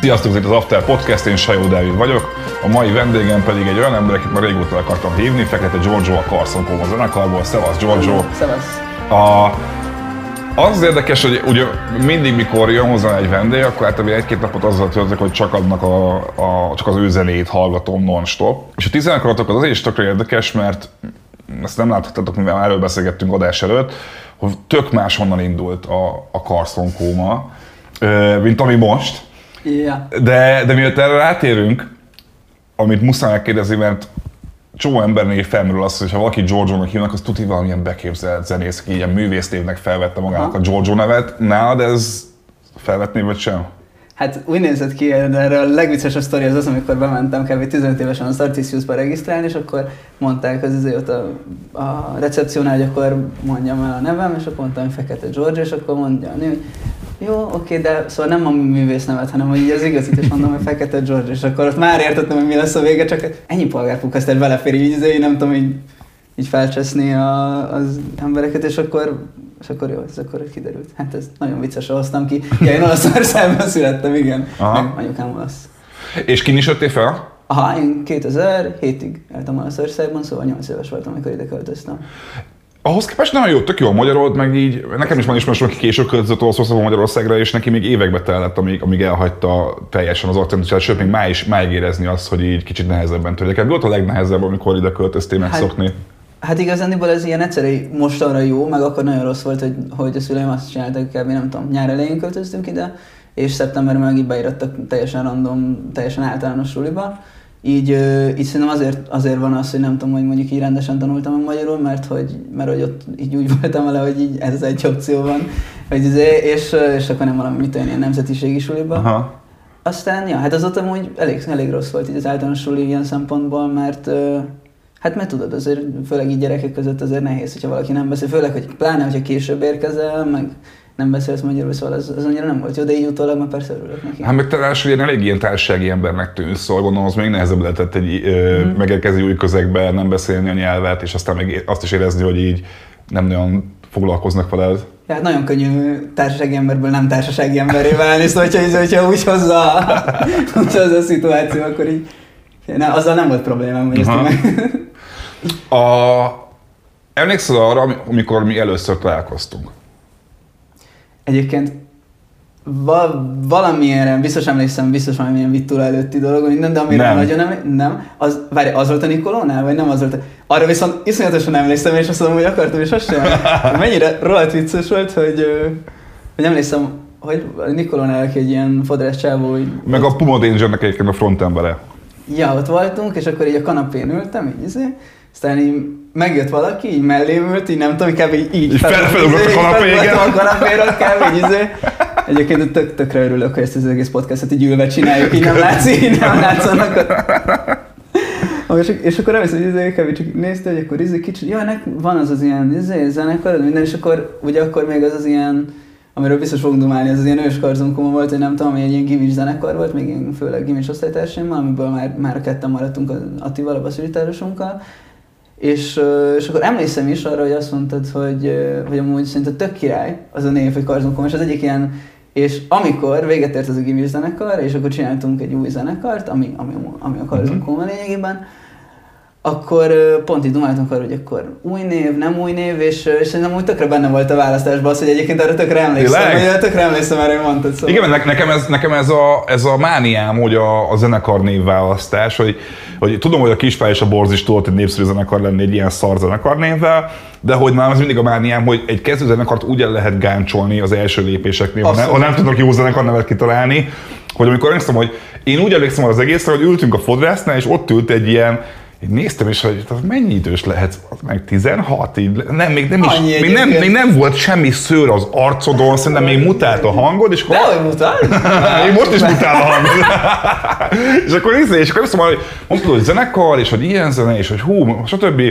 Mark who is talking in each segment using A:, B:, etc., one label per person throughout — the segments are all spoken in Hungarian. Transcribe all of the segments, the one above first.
A: Sziasztok, ez az After Podcast, én Sajó Dávid vagyok. A mai vendégem pedig egy olyan ember, akit már régóta akartam hívni, Fekete Giorgio a Carson Coma zenekarból. Szevasz Giorgio!
B: Szevasz!
A: A, az az érdekes, hogy ugye mindig, mikor jön hozzá egy vendég, akkor általában egy-két napot azzal töltök, hogy csak, adnak a, a, csak az ő zenét hallgatom non-stop. És a tizenekaratok az azért is tökre érdekes, mert ezt nem láthattatok, mivel erről beszélgettünk adás előtt, hogy tök máshonnan indult a, a Carson Coma, mint ami most.
B: Ja.
A: De, de miatt erre rátérünk, amit muszáj megkérdezni, mert csomó embernél felmerül az, hogy ha valaki Giorgio-nak hívnak, az tuti valamilyen beképzelt zenész, aki ilyen művésznévnek felvette magának a Giorgio nevet. Nálad ez felvetné, vagy sem?
B: Hát úgy nézett ki, erre a legviccesebb sztori az az, amikor bementem kb. 15 évesen a Startisius-ba regisztrálni, és akkor mondták az izé ott a, a recepciónál, hogy akkor mondjam el a nevem, és akkor mondtam, hogy Fekete George, és akkor mondja, hogy jó, oké, de szóval nem a művész nevet, hanem hogy így az igazit, és mondom, hogy Fekete George, és akkor ott már értettem, hogy mi lesz a vége, csak ennyi polgárpukkasztár belefér, így izé, nem tudom, így, így felcseszni a, az embereket, és akkor, és akkor jó, ez akkor kiderült. Hát ez nagyon vicces, hoztam ki. Ja, én Olaszországban születtem, igen.
A: Aha.
B: Meg anyukám olasz.
A: És kin is jöttél fel?
B: Aha, én 2007-ig éltem Olaszországban, szóval 8 éves voltam, amikor ide költöztem.
A: Ahhoz képest nagyon jó, tök jó a magyarod, meg így, nekem is van ismerős, aki később költözött Olaszországba Magyarországra, és neki még évekbe tellett, amíg, amíg elhagyta teljesen az akcentusát, sőt, még má is, máig érezni azt, hogy így kicsit nehezebben tőle. Mi volt a legnehezebb, amikor ide költöztél megszokni? Hát,
B: hát igazániból ez ilyen egyszerű mostanra jó, meg akkor nagyon rossz volt, hogy, hogy a szüleim azt csináltak, kb. nem tudom, nyár elején költöztünk ide, és szeptemberben meg így beírattak teljesen random, teljesen általános suliba így, így szerintem azért, azért van az, hogy nem tudom, hogy mondjuk így rendesen tanultam a magyarul, mert hogy, mert hogy ott így úgy voltam vele, hogy így ez egy opció van, hogy izé, és, és akkor nem valami, mit ilyen nemzetiségi suliba. Aha. Aztán, ja, hát az ott amúgy elég, elég rossz volt így az általános suli ilyen szempontból, mert Hát mert tudod, azért főleg így gyerekek között azért nehéz, hogyha valaki nem beszél, főleg, hogy pláne, hogyha később érkezel, meg nem beszélsz magyarul, szóval az, az annyira nem volt jó, de így utólag már persze örülök neki.
A: Hát meg te ráadásul elég ilyen társasági embernek tűnsz, szóval gondolom az még nehezebb lehetett egy ö, mm. megérkezni új közegbe, nem beszélni a nyelvet, és aztán még azt is érezni, hogy így nem nagyon foglalkoznak veled.
B: Hát nagyon könnyű társasági emberből nem társasági emberré válni, szóval hogyha, hogyha úgy hozza, hozza a szituáció, akkor így ne, azzal nem volt problémám, hogy ezt meg.
A: A, emlékszel arra, amikor mi először találkoztunk?
B: Egyébként val- valamilyen, biztos emlékszem, biztos valamilyen vittula előtti dolog, minden, de amire nem. nagyon nem, nem. Az, várj, az volt a Nikolónál, vagy nem az volt? Arra viszont iszonyatosan emlékszem, és azt mondom, hogy akartam, és azt sem. Mennyire rohadt vicces volt, hogy, hogy emlékszem, hogy Nikolónál egy ilyen fodrás csávó. Hogy
A: Meg a Puma Dangernek egyébként a frontembere.
B: Ja, ott voltunk, és akkor így a kanapén ültem, így izé, aztán így megjött valaki, így mellém ült, így nem tudom, kb. így, így
A: felfelugrott a kanapé, igen.
B: a kanapéra, kb. így izé. Egyébként tök, tökre örülök, hogy ezt az egész podcastot így ülve csináljuk, így nem látszik, így nem látszanak a... És, és akkor elvisz, hogy izé, kb. csak nézte, hogy akkor izé kicsit, jó, ennek van az az ilyen izé, zenekar, minden, és akkor ugye akkor még az az ilyen, amiről biztos fogunk dumálni, az az ilyen őskarzonkom volt, hogy nem tudom, egy ilyen gimis zenekar volt, még én főleg gimis osztálytársaimmal, amiből már, már a ketten maradtunk az Attival, a basszusgitárosunkkal, és, és akkor emlékszem is arra, hogy azt mondtad, hogy, hogy amúgy szerintem tök király az a név, hogy Karzonkom, és az egyik ilyen, és amikor véget ért az a gimis zenekar, és akkor csináltunk egy új zenekart, ami, ami, ami a Karzonkom uh-huh. lényegében, akkor pont így dumáltunk arra, hogy akkor új név, nem új név, és, és szerintem úgy tökre benne volt a választásban az, hogy egyébként erre tökre emlékszem, hogy tökre emlékszem erre, hogy mondtad.
A: Szóval. Igen, nekem ez, nekem ez, a, ez a mániám, hogy a, a zenekar névválasztás, hogy, hogy tudom, hogy a Kispály és a Borz is tudott egy népszerű zenekar lenni egy ilyen szar zenekar névvel, de hogy már az mindig a mániám, hogy egy kezdő zenekart úgy el lehet gáncsolni az első lépéseknél, ha nem, ha nem tudok jó zenekar nevet kitalálni, hogy amikor emlékszem, hogy én úgy emlékszem az egészre, hogy ültünk a fodrásznál, és ott ült egy ilyen én néztem is, hogy az mennyi idős lehet, az meg 16, így, nem, még nem, is, még nem, még nem volt semmi szőr az arcodon, szerintem még mutált a hangod, és
B: akkor... hogy mutált?
A: még most is mutál a hangod. és akkor nézd, és akkor mondom, hogy mondtad, hogy zenekar, és hogy ilyen zene, és hogy hú, stb.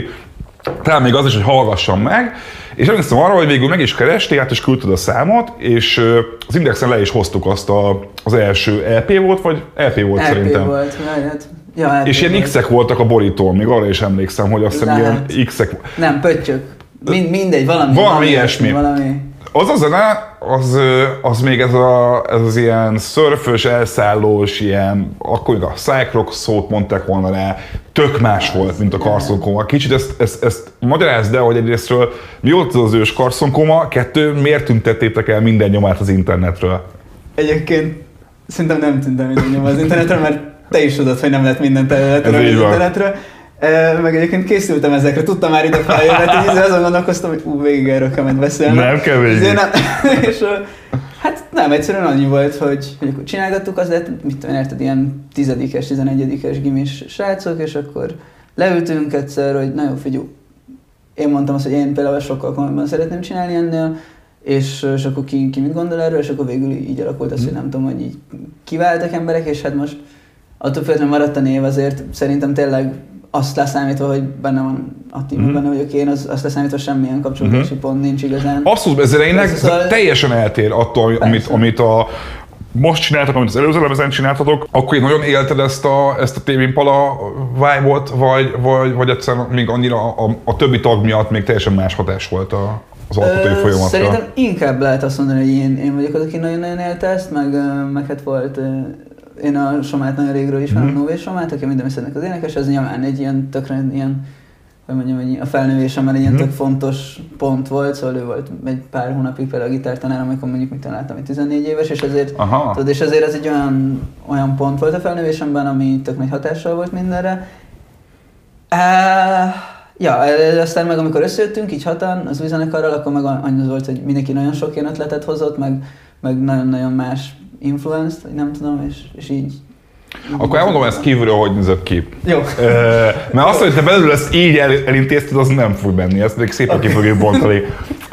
A: Talán még az is, hogy hallgassam meg, és emlékszem arra, hogy végül meg is kerestél, hát és küldted a számot, és az Indexen le is hoztuk azt a, az első LP volt, vagy LP volt
B: LP
A: szerintem.
B: volt, hát. Ja,
A: és ilyen X-ek voltak a borítón, még arra is emlékszem, hogy azt hiszem ilyen X-ek.
B: Nem, pöttyök. Mind, mindegy, valami.
A: Valami ilyesmi.
B: Valami.
A: Az a zene, az, az még ez, a, ez az ilyen szörfös, elszállós, ilyen, akkor még a Cyclox szót mondták volna rá, tök más volt, mint a Carson Coma. Kicsit ezt, ezt, ezt magyarázd el, hogy egyrésztről mi volt az az ős Carson Coma, kettő, miért tüntettétek el minden nyomát az internetről?
B: Egyébként szerintem nem tűntem minden nyom az internetre, mert te is tudod, hogy nem
A: így van.
B: internetre. E, meg egyébként készültem ezekre, tudtam már ide hogy izé azon gondolkoztam, hogy ú, végig erről kell beszélni.
A: Nem kell végig.
B: Izé nem, és hát nem, egyszerűen annyi volt, hogy, hogy akkor csinálgattuk az, de mit tudom, érted, ilyen tizedikes, tizenegyedikes gimis srácok, és akkor leültünk egyszer, hogy nagyon figyelj, én mondtam azt, hogy én például sokkal komolyabban szeretném csinálni ennél, és, és akkor ki, ki mit gondol erről, és akkor végül így alakult az, hogy nem tudom, hogy így kiváltak emberek, és hát most attól függetlenül maradt a név, azért szerintem tényleg azt leszámítva, hogy benne van a team,
A: Mhm.
B: benne vagyok én, az, azt leszámítva semmilyen kapcsolódási pont nincs igazán.
A: Abszolút, ez
B: Persze, szóval-
A: teljesen eltér attól, amit,
B: Persze.
A: amit a most csináltak, amit az előző lemezen csináltatok, akkor én nagyon élted ezt a, ezt a tévénpala vibe-ot, vagy, vagy, vagy egyszerűen még annyira a, a, többi tag miatt még teljesen más hatás volt a, az alkotói folyamatra?
B: Szerintem inkább lehet azt mondani, hogy én, én vagyok az, aki nagyon-nagyon élte ezt, meg, meg hát volt, én a Somát nagyon régről ismerem,
A: Mhm.
B: mm. Nové Somát, aki minden viszonylag az énekes, ez nyilván egy ilyen tökre ilyen, hogy mondjam, egy, a felnővésemmel egy ilyen
A: Mhm.
B: tök fontos pont volt, szóval ő volt egy pár hónapig például a gitártanár, amikor mondjuk mit láttam, hogy 14 éves, és ezért
A: Aha.
B: Tudod, és ezért ez egy olyan, olyan pont volt a felnővésemben, ami tök nagy hatással volt mindenre. Uh, ja, e- aztán meg amikor összejöttünk, így hatan az új zenekarral, akkor meg annyi az volt, hogy mindenki nagyon sok ilyen ötletet hozott, meg, meg nagyon-nagyon más influence vagy nem tudom, és, és így.
A: Akkor elmondom ezt kívülről, hogy nézett ki.
B: Jó.
A: Ö, Mert azt, hogy te belül ezt így el, elintézted, az nem fog menni, ezt még szépen ki fogjuk bontani.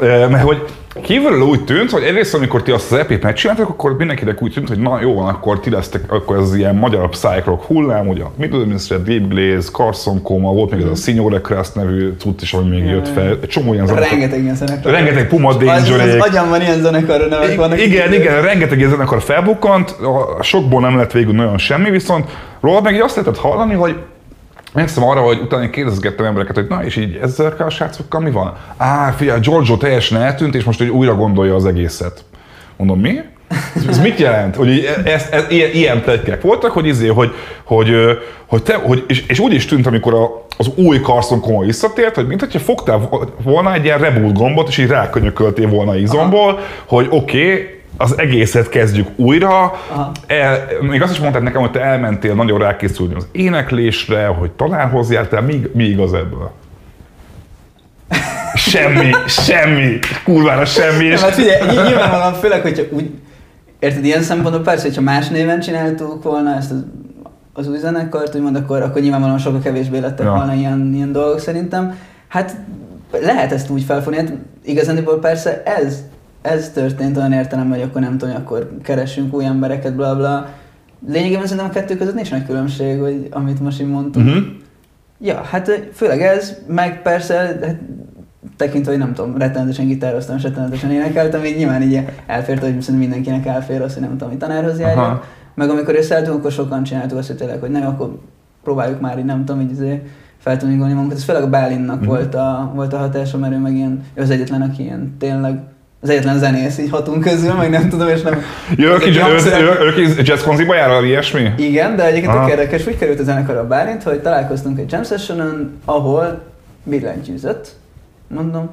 A: Mert hogy kívülről úgy tűnt, hogy egyrészt amikor ti azt az EP-t megcsináltak, akkor mindenkinek úgy tűnt, hogy na jó van, akkor ti lesztek, akkor ez az ilyen magyar psych rock hullám, ugye a Middle Ministry, Deep Glaze, Carson Coma, volt még ez a Signore Crest nevű cucc is, ami még jött fel, egy csomó ilyen zenekar.
B: Rengeteg ilyen zenekar.
A: Rengeteg Puma
B: az, az
A: Danger
B: agyamban ilyen zenekarra nevek vannak.
A: igen, igen, rengeteg ilyen zenekar felbukkant, sokból nem lett végül nagyon semmi, viszont róla meg így azt lehetett hallani, hogy Emlékszem arra, hogy utána én kérdezgettem embereket, hogy na és így ezzel a srácokkal mi van? Á, figyelj, Giorgio teljesen eltűnt, és most hogy újra gondolja az egészet. Mondom, mi? Ez, ez mit jelent? Hogy így ez, ez, ilyen, ilyen pletykek voltak, hogy izé, hogy, hogy, hogy te, hogy, és, és úgy is tűnt, amikor a, az új Carson komoly visszatért, hogy mintha fogtál volna egy ilyen reboot gombot, és így rákönyököltél volna izomból, hogy oké, okay, az egészet kezdjük újra.
B: Aha.
A: El, még azt is mondtad nekem, hogy te elmentél nagyon rákészülni az éneklésre, hogy tanárhoz jártál, mi, mi igaz ebből? Semmi, semmi, kurvára semmi. És
B: Nem, hát figyelj, ny- nyilvánvalóan főleg, hogyha úgy, érted, ilyen szempontból persze, hogyha más néven csináltuk volna ezt az, az új zenekart, úgymond, akkor, akkor nyilvánvalóan sokkal kevésbé lettek
A: ja.
B: volna ilyen, ilyen dolgok szerintem. Hát lehet ezt úgy felfogni, hát igazániból persze ez, ez történt olyan értelemben, hogy akkor nem tudom, hogy akkor keressünk új embereket, bla bla. Lényegében szerintem a kettő között nincs nagy különbség, hogy amit most így mondtunk.
A: Uh-huh.
B: Ja, hát főleg ez, meg persze, hát tekintve, hogy nem tudom, rettenetesen gitároztam, és rettenetesen énekeltem, így nyilván így elfért, hogy szerintem mindenkinek elfér az, hogy nem tudom, hogy tanárhoz járjak.
A: Aha.
B: Meg amikor összeálltunk, akkor sokan csináltuk azt, hogy tényleg, hogy nem, akkor próbáljuk már így, nem tudom, így azért feltuningolni magunkat. Ez főleg a Bálinnak
A: Mhm.
B: volt, a, volt a hatása, mert ő meg ilyen, ő az egyetlen, aki ilyen tényleg az egyetlen zenész így hatunk közül, meg nem tudom, és nem...
A: Ja, ők, ők, jazz konziba jár, vagy ilyesmi?
B: igen, de egyébként tök érdekes, úgy került a zenekar a Bálint, hogy találkoztunk egy jam sessionon, ahol billentyűzött. Mondom,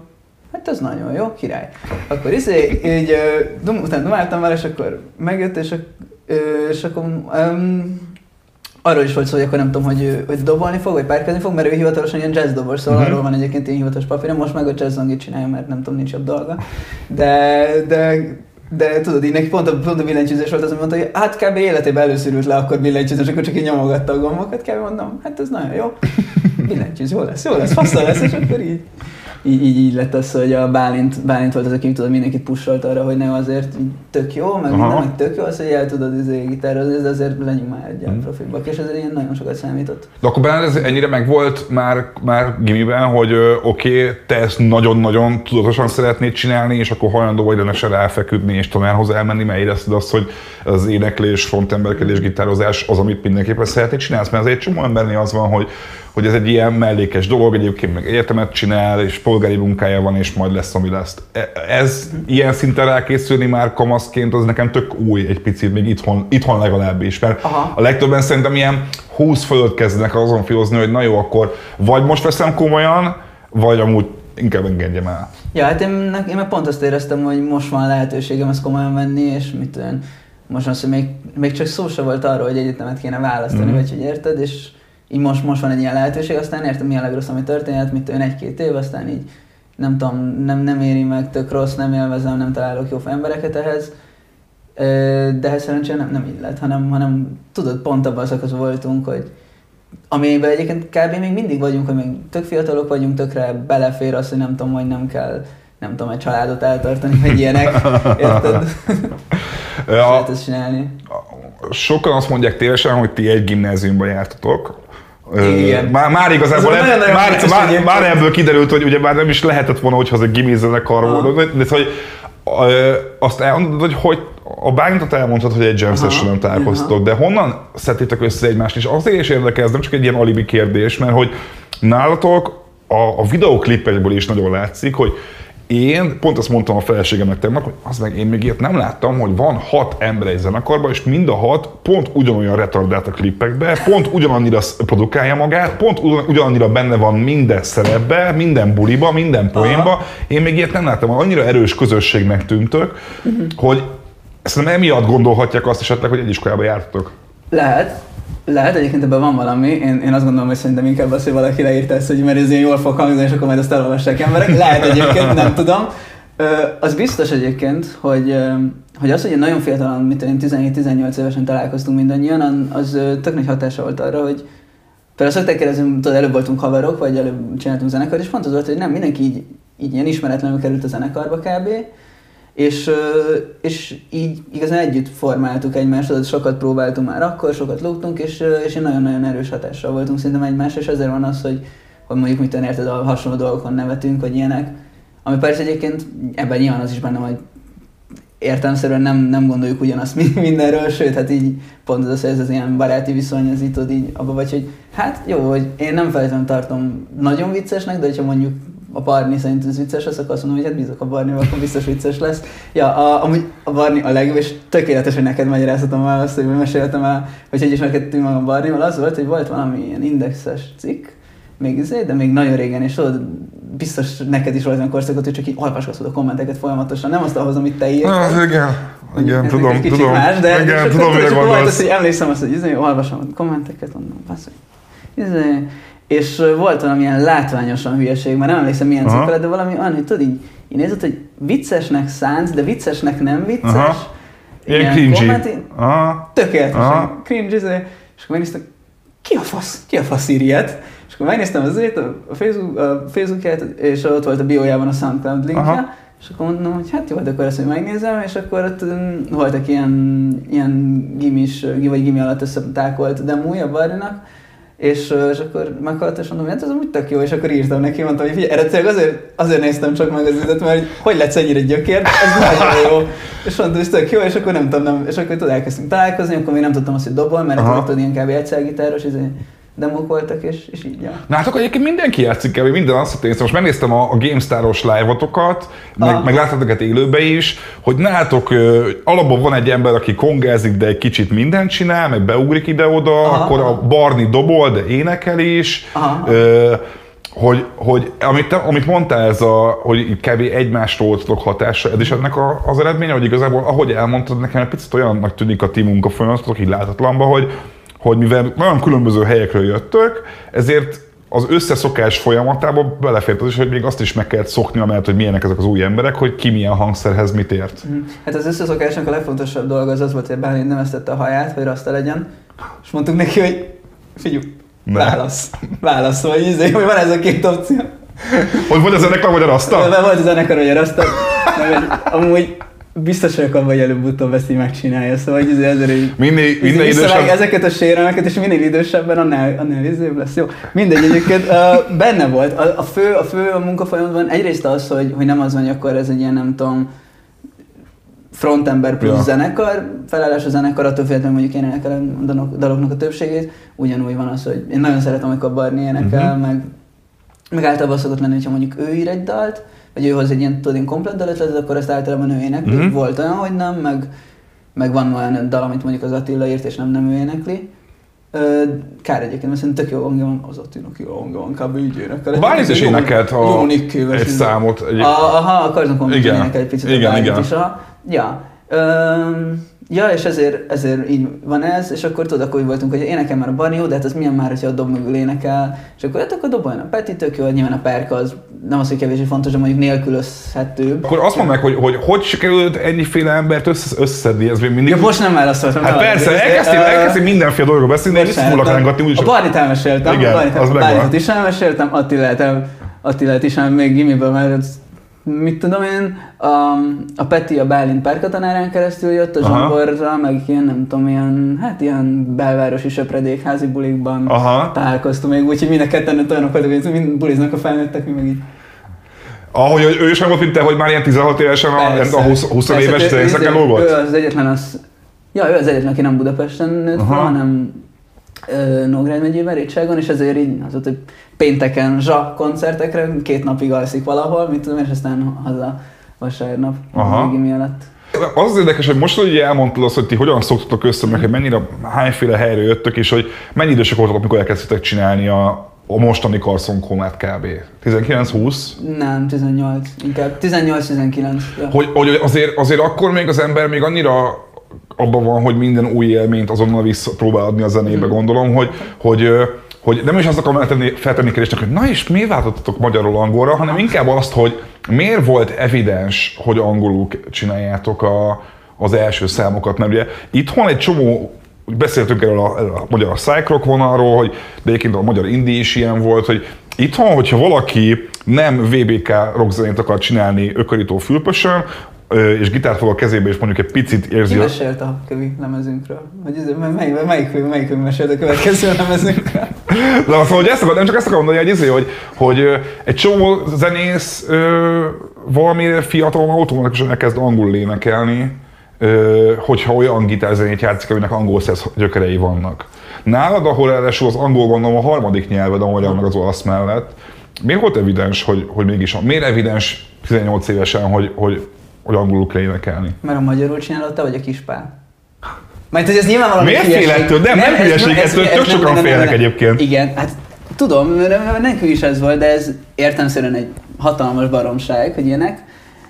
B: hát ez nagyon jó, király. Akkor izé, így dum, utána dumáltam vele, és akkor megjött, és, és akkor um, arról is volt szó, hogy akkor nem tudom, hogy, ő- hogy dobolni fog, vagy párkázni fog, mert ő hivatalosan ilyen jazz dobos, szóval
A: Mhm.
B: arról van egyébként ilyen hivatalos papírja, most meg a jazz csinálja, mert nem tudom, nincs jobb dolga. De, de de tudod, így neki pont a, pont a billentyűzés volt az, hogy mondta, hogy hát kb. életében először ült le akkor billentyűzés, akkor csak így nyomogatta a gombokat, kb. mondom, hát ez nagyon jó. Billentyűz, jó lesz, jó lesz, faszal lesz, és akkor így. Így, így, így lett az, hogy a Bálint, Bálint volt az, aki tudod, mindenkit pusolt arra, hogy ne azért így tök jó, meg
A: Aha.
B: meg tök jó az, hogy el tudod izé, gitározni, de azért legyünk már egy ilyen profibak, és ezért ilyen nagyon sokat számított.
A: De akkor benned ez ennyire megvolt már, már gimiben, hogy oké, okay, te ezt nagyon-nagyon tudatosan szeretnéd csinálni, és akkor hajlandó vagy renesen ráfeküdni és tanárhoz elmenni, mert érezted azt, hogy az éneklés, frontemberkedés, gitározás az, amit mindenképpen szeretnéd csinálni, mert azért csomó embernél az van, hogy hogy ez egy ilyen mellékes dolog, egyébként meg egyetemet csinál, és polgári munkája van, és majd lesz, ami lesz. E- Ez ilyen szinten rákészülni már kamaszként, az nekem tök új egy picit, még itthon, itthon legalábbis. Mert
B: Aha.
A: a legtöbben szerintem ilyen 20 fölött kezdenek azon filozni, hogy na jó, akkor vagy most veszem komolyan, vagy amúgy inkább engedjem el.
B: Ja, hát én, én meg pont azt éreztem, hogy most van lehetőségem ezt komolyan venni, és mit tudom, most az, hogy még, még csak szó se volt arról, hogy egyetemet kéne választani, mm. vagy hogy érted, és így most, most van egy ilyen lehetőség, aztán értem, mi a legrosszabb, ami történhet, mit tudom, egy-két év, aztán így nem tudom, nem, nem éri meg, tök rossz, nem élvezem, nem találok jó embereket ehhez. De hát szerencsére nem, nem így lett, hanem, hanem tudod, pont abban a szakaszban voltunk, hogy amiben egyébként kb. még mindig vagyunk, hogy még tök fiatalok vagyunk, tökre belefér az, hogy nem tudom, hogy nem kell nem tudom, egy családot eltartani, vagy ilyenek, érted?
A: A,
B: Lehet ezt csinálni.
A: sokan azt mondják tévesen, hogy ti egy gimnáziumban jártatok.
B: Igen.
A: Már, már igazából ebb,
B: nagyon-nagyon
A: már, már, már, ebből kiderült, hogy ugye már nem is lehetett volna, hogyha az egy gimizenekar volt. De hogy azt elmondod, hogy, hogy a bálintot elmondtad, hogy egy jam session találkoztatok, de honnan szedtétek össze egymást? És azért is érdekel, ez nem csak egy ilyen alibi kérdés, mert hogy nálatok a, a videóklipekből is nagyon látszik, hogy én pont azt mondtam a feleségemnek tegnap, hogy az meg én még ilyet nem láttam, hogy van hat ember egy zenekarban, és mind a hat pont ugyanolyan retardált a klippekbe, pont ugyanannyira produkálja magát, pont ugyan- ugyanannyira benne van minden szerepbe, minden buliba, minden poénba. Én még ilyet nem láttam, annyira erős közösségnek tűntök, hogy szerintem emiatt gondolhatják azt esetleg, hogy egy iskolába jártatok.
B: Lehet, lehet, egyébként ebben van valami. Én, én azt gondolom, hogy szerintem inkább az, hogy valaki leírta ezt, hogy mert ez ilyen jól fog hangzni, és akkor majd azt elolvassák emberek. Lehet egyébként, nem tudom. Ö, az biztos egyébként, hogy, hogy az, hogy nagyon fiatalon, mint én 17-18 évesen találkoztunk mindannyian, az tök nagy hatása volt arra, hogy Például szokták kérdezni, tudod, előbb voltunk haverok, vagy előbb csináltunk zenekar, és pont az volt, hogy nem mindenki így, így ilyen ismeretlenül került a zenekarba kb. És, és így igazán együtt formáltuk egymást, tudod, sokat próbáltunk már akkor, sokat lógtunk, és, és én nagyon-nagyon erős hatással voltunk szerintem egymásra, és ezért van az, hogy, hogy mondjuk mit érted, a hasonló dolgokon nevetünk, vagy ilyenek. Ami persze egyébként ebben nyilván az is benne, hogy értelmszerűen nem, nem gondoljuk ugyanazt mi- mindenről, sőt, hát így pont az, hogy ez az ilyen baráti viszony, az tudod így abba vagy, hogy hát jó, hogy én nem feltétlenül tartom nagyon viccesnek, de hogyha mondjuk a Barni szerint ez vicces lesz, akkor azt mondom, hogy hát bízok a Barnival, akkor biztos vicces lesz. Ja, a, amúgy a Barni a legjobb, és tökéletes, hogy neked magyarázhatom el azt, hogy meséltem el, hogy hogy ismerkedtünk magam Barnival, az volt, hogy volt valami ilyen indexes cikk, még izé, de még nagyon régen, és tudod, biztos neked is volt olyan korszakot, hogy csak így olvasgatod a kommenteket folyamatosan, nem azt ahhoz, amit te írtál.
A: Ah, igen, igen, tudom, tudom.
B: Más, de
A: igen, tudom, mire
B: volt az, hogy emlékszem azt, hogy izé, olvasom a kommenteket, mondom, basz, izé, és volt valamilyen látványosan hülyeség, már nem emlékszem milyen cikk de valami olyan, hogy tudod így, így nézed, hogy viccesnek szánsz, de viccesnek nem vicces.
A: Aha. Ilyen cringy.
B: tökéletesen izé, és akkor megnéztem, ki a fasz, ki a fasz ír ilyet? És akkor megnéztem az a Facebook, a Facebookját, és ott volt a biójában a SoundCloud linkje,
A: Aha.
B: és akkor mondom, hogy hát jó, de akkor ezt hogy megnézem, és akkor ott um, voltak ilyen, ilyen gimis, gi- vagy gimi alatt összetákolt demója a Barninak, és, és akkor meghalt, és mondom, hogy hát ez amúgy tök jó, és akkor írtam neki, mondtam, hogy figyelj, eredetileg azért, azért néztem csak meg az üzlet, mert hogy, hogy letsz ennyire gyökér, ez nagyon jó. És mondtam, hogy tök jó, és akkor nem tudom, nem, és akkor tudod, elkezdtünk találkozni, akkor még nem tudtam azt, hogy dobol, mert akkor tudod, ilyen kb. egyszergitáros, izé, demók voltak, és, és így, ja.
A: Na hát akkor egyébként mindenki játszik el, minden azt hogy most megnéztem a, a GameStar-os live-otokat, meg,
B: Aha.
A: meg láttatok őket élőbe is, hogy nálatok ö, alapból van egy ember, aki kongázik, de egy kicsit mindent csinál, meg beugrik ide-oda,
B: Aha.
A: akkor a Barni dobol, de énekel is.
B: Aha.
A: Ö, hogy, hogy amit, te, amit mondtál, ez a, hogy kb. egymásról voltatok hatása, ez is ennek a, az eredménye, hogy igazából, ahogy elmondtad, nekem egy picit olyannak tűnik a ti munkafolyamatotok így látatlanba, hogy, hogy mivel nagyon különböző helyekről jöttök, ezért az összeszokás folyamatába belefért az is, hogy még azt is meg kellett szokni, amellett, hogy milyenek ezek az új emberek, hogy ki milyen hangszerhez mit ért.
B: Mhm. Hát az összeszokásnak a legfontosabb dolga az az volt, hogy Bálint nem esztette a haját, hogy rasta legyen, és mondtuk neki, hogy figyelj, válasz, válasz, vagy izé, hogy van ez a két opció.
A: Hogy vagy az ennek vagy a raszta?
B: Mert volt a zenekar, hogy rasta, mert amúgy biztos vagyok abban, hogy előbb-utóbb ezt így megcsinálja, szóval hogy izé ezért így
A: minél Minél idősebb...
B: ezeket a sérelmeket, és minél idősebben, annál, annál izébb lesz. Jó, mindegy, egyébként uh, benne volt. A, a, fő, a fő a munkafolyamban egyrészt az, hogy, hogy nem az van, hogy akkor ez egy ilyen, nem tudom, frontember plusz
A: Ja.
B: zenekar, felállás a zenekar, attól függetlenül mondjuk én énekelem a dalok- daloknak a többségét, ugyanúgy van az, hogy én nagyon szeretem, amikor Barni énekel, uh-huh. meg meg általában szokott lenni, hogyha mondjuk ő ír egy dalt, vagy ő hoz egy ilyen, tudod, ilyen komplet dalötletet, akkor ezt általában ő énekli.
A: Mhm.
B: Volt olyan, hogy nem, meg, meg van olyan dal, amit mondjuk az Attila írt, és nem, nem ő énekli. Kár egyébként, mert szerintem tök jó hangja van, az Attinak jó hangja van, kb. így énekel.
A: Várjunk is énekelt a,
B: jó
A: egy számot. Egy,
B: A- Aha, a Karzon
A: Igen.
B: énekel egy picit
A: Igen,
B: a
A: igen.
B: is. Aha. Ja. Öm, ja, és ezért, ezért így van ez, és akkor tudod, akkor úgy voltunk, hogy énekel már a Barni, jó, de hát az milyen már, hogyha a dob mögül énekel, és akkor hát akkor doboljon a Peti, tök jó, nyilván a perka az nem az, hogy kevésbé fontos, de mondjuk nélkülözhetőbb.
A: akkor azt mondd meg, hogy, hogy hogy sikerült ennyiféle embert össze, összeszedni, ez még mindig...
B: Ja, most nem válaszoltam.
A: hát persze, elkezdtél,
B: Ö,
A: elkezdtél mindenféle dolgokról beszélni, foglak
B: nem.
A: rángatni, úgyis...
B: A Barnit elmeséltem,
A: Igen,
B: a Barnit, is elmeséltem, Attilát, Attilát is, még gimiből, ez, mit tudom én, a, a Peti a Bálint párkatanárán keresztül jött, a
A: Aha.
B: zsongorra, meg ilyen, nem tudom, ilyen, hát ilyen belvárosi söpredékházi bulikban
A: Aha.
B: találkoztunk még úgy, hogy mind a ketten olyanok voltak, hogy mind buliznak a felnőttek, mi meg így.
A: Ahogy hogy ő is nem volt, mint te, hogy már ilyen 16 évesen a,
B: Persze.
A: a 20, 20
B: Persze,
A: éves
B: ő-
A: zenészeken
B: ő- az egyetlen, az, ja, ő az egyetlen, aki nem Budapesten nőtt
A: Aha.
B: hanem Nógrád megyében, Rétságon, és ezért így az volt, hogy pénteken zsa koncertekre, két napig alszik valahol, mit tudom, és aztán haza vasárnap
A: Aha.
B: a miatt.
A: Az az érdekes, hogy most, hogy elmondtad azt, hogy ti hogyan szoktatok össze, meg hogy mennyire, hányféle helyre jöttök, és hogy mennyi idősek voltatok, amikor elkezdtetek csinálni a, a mostani Carson Comát kb. 19-20?
B: Nem, 18, inkább 18-19. Ja.
A: Hogy, hogy azért, azért akkor még az ember még annyira abban van, hogy minden új élményt azonnal vissza próbál adni a zenébe, gondolom, hogy, hogy, hogy nem is azt akarom feltenni, feltenni kérdésnek, hogy na és miért váltottatok magyarul angolra, hanem inkább azt, hogy miért volt evidens, hogy angolul csináljátok a, az első számokat, mert ugye itthon egy csomó beszéltünk erről a, erről a magyar cycrock vonalról, hogy de egyébként a magyar indie is ilyen volt, hogy itthon, hogyha valaki nem VBK rockzenét akar csinálni ökörító fülpösön, és gitárt fog a kezébe, és mondjuk egy picit érzi
B: Ki
A: a...
B: mesélt a kövi lemezünkről? Vagy ez, melyik, melyik, melyik mesélt a következő lemezünkről?
A: De szóval, hogy ezt akar, nem csak ezt akarom mondani, hogy, izé, hogy, hogy egy csomó zenész valamire fiatalon automatikusan elkezd angolul énekelni, hogyha olyan gitárzenét játszik, aminek angol szesz gyökerei vannak. Nálad, ahol ráadásul az angol gondolom a harmadik nyelved a magyar meg az olasz mellett, miért volt evidens, hogy, hogy mégis, miért evidens 18 évesen, hogy, hogy, hogy angolul kell énekelni?
B: Mert a magyarul csinálod, te vagy a kispál. Mert hogy ez nyilvánvalóan
A: Miért
B: egy hülyeség.
A: fél ettől? Nem, nem
B: ez-
A: hülyeség,
B: ez-
A: ettől tök
B: nem-
A: sokan
B: nem- nem-
A: félnek
B: nem-
A: egyébként.
B: Igen, hát tudom, nekünk is ez volt, de ez értelmszerűen egy hatalmas baromság, hogy ilyenek.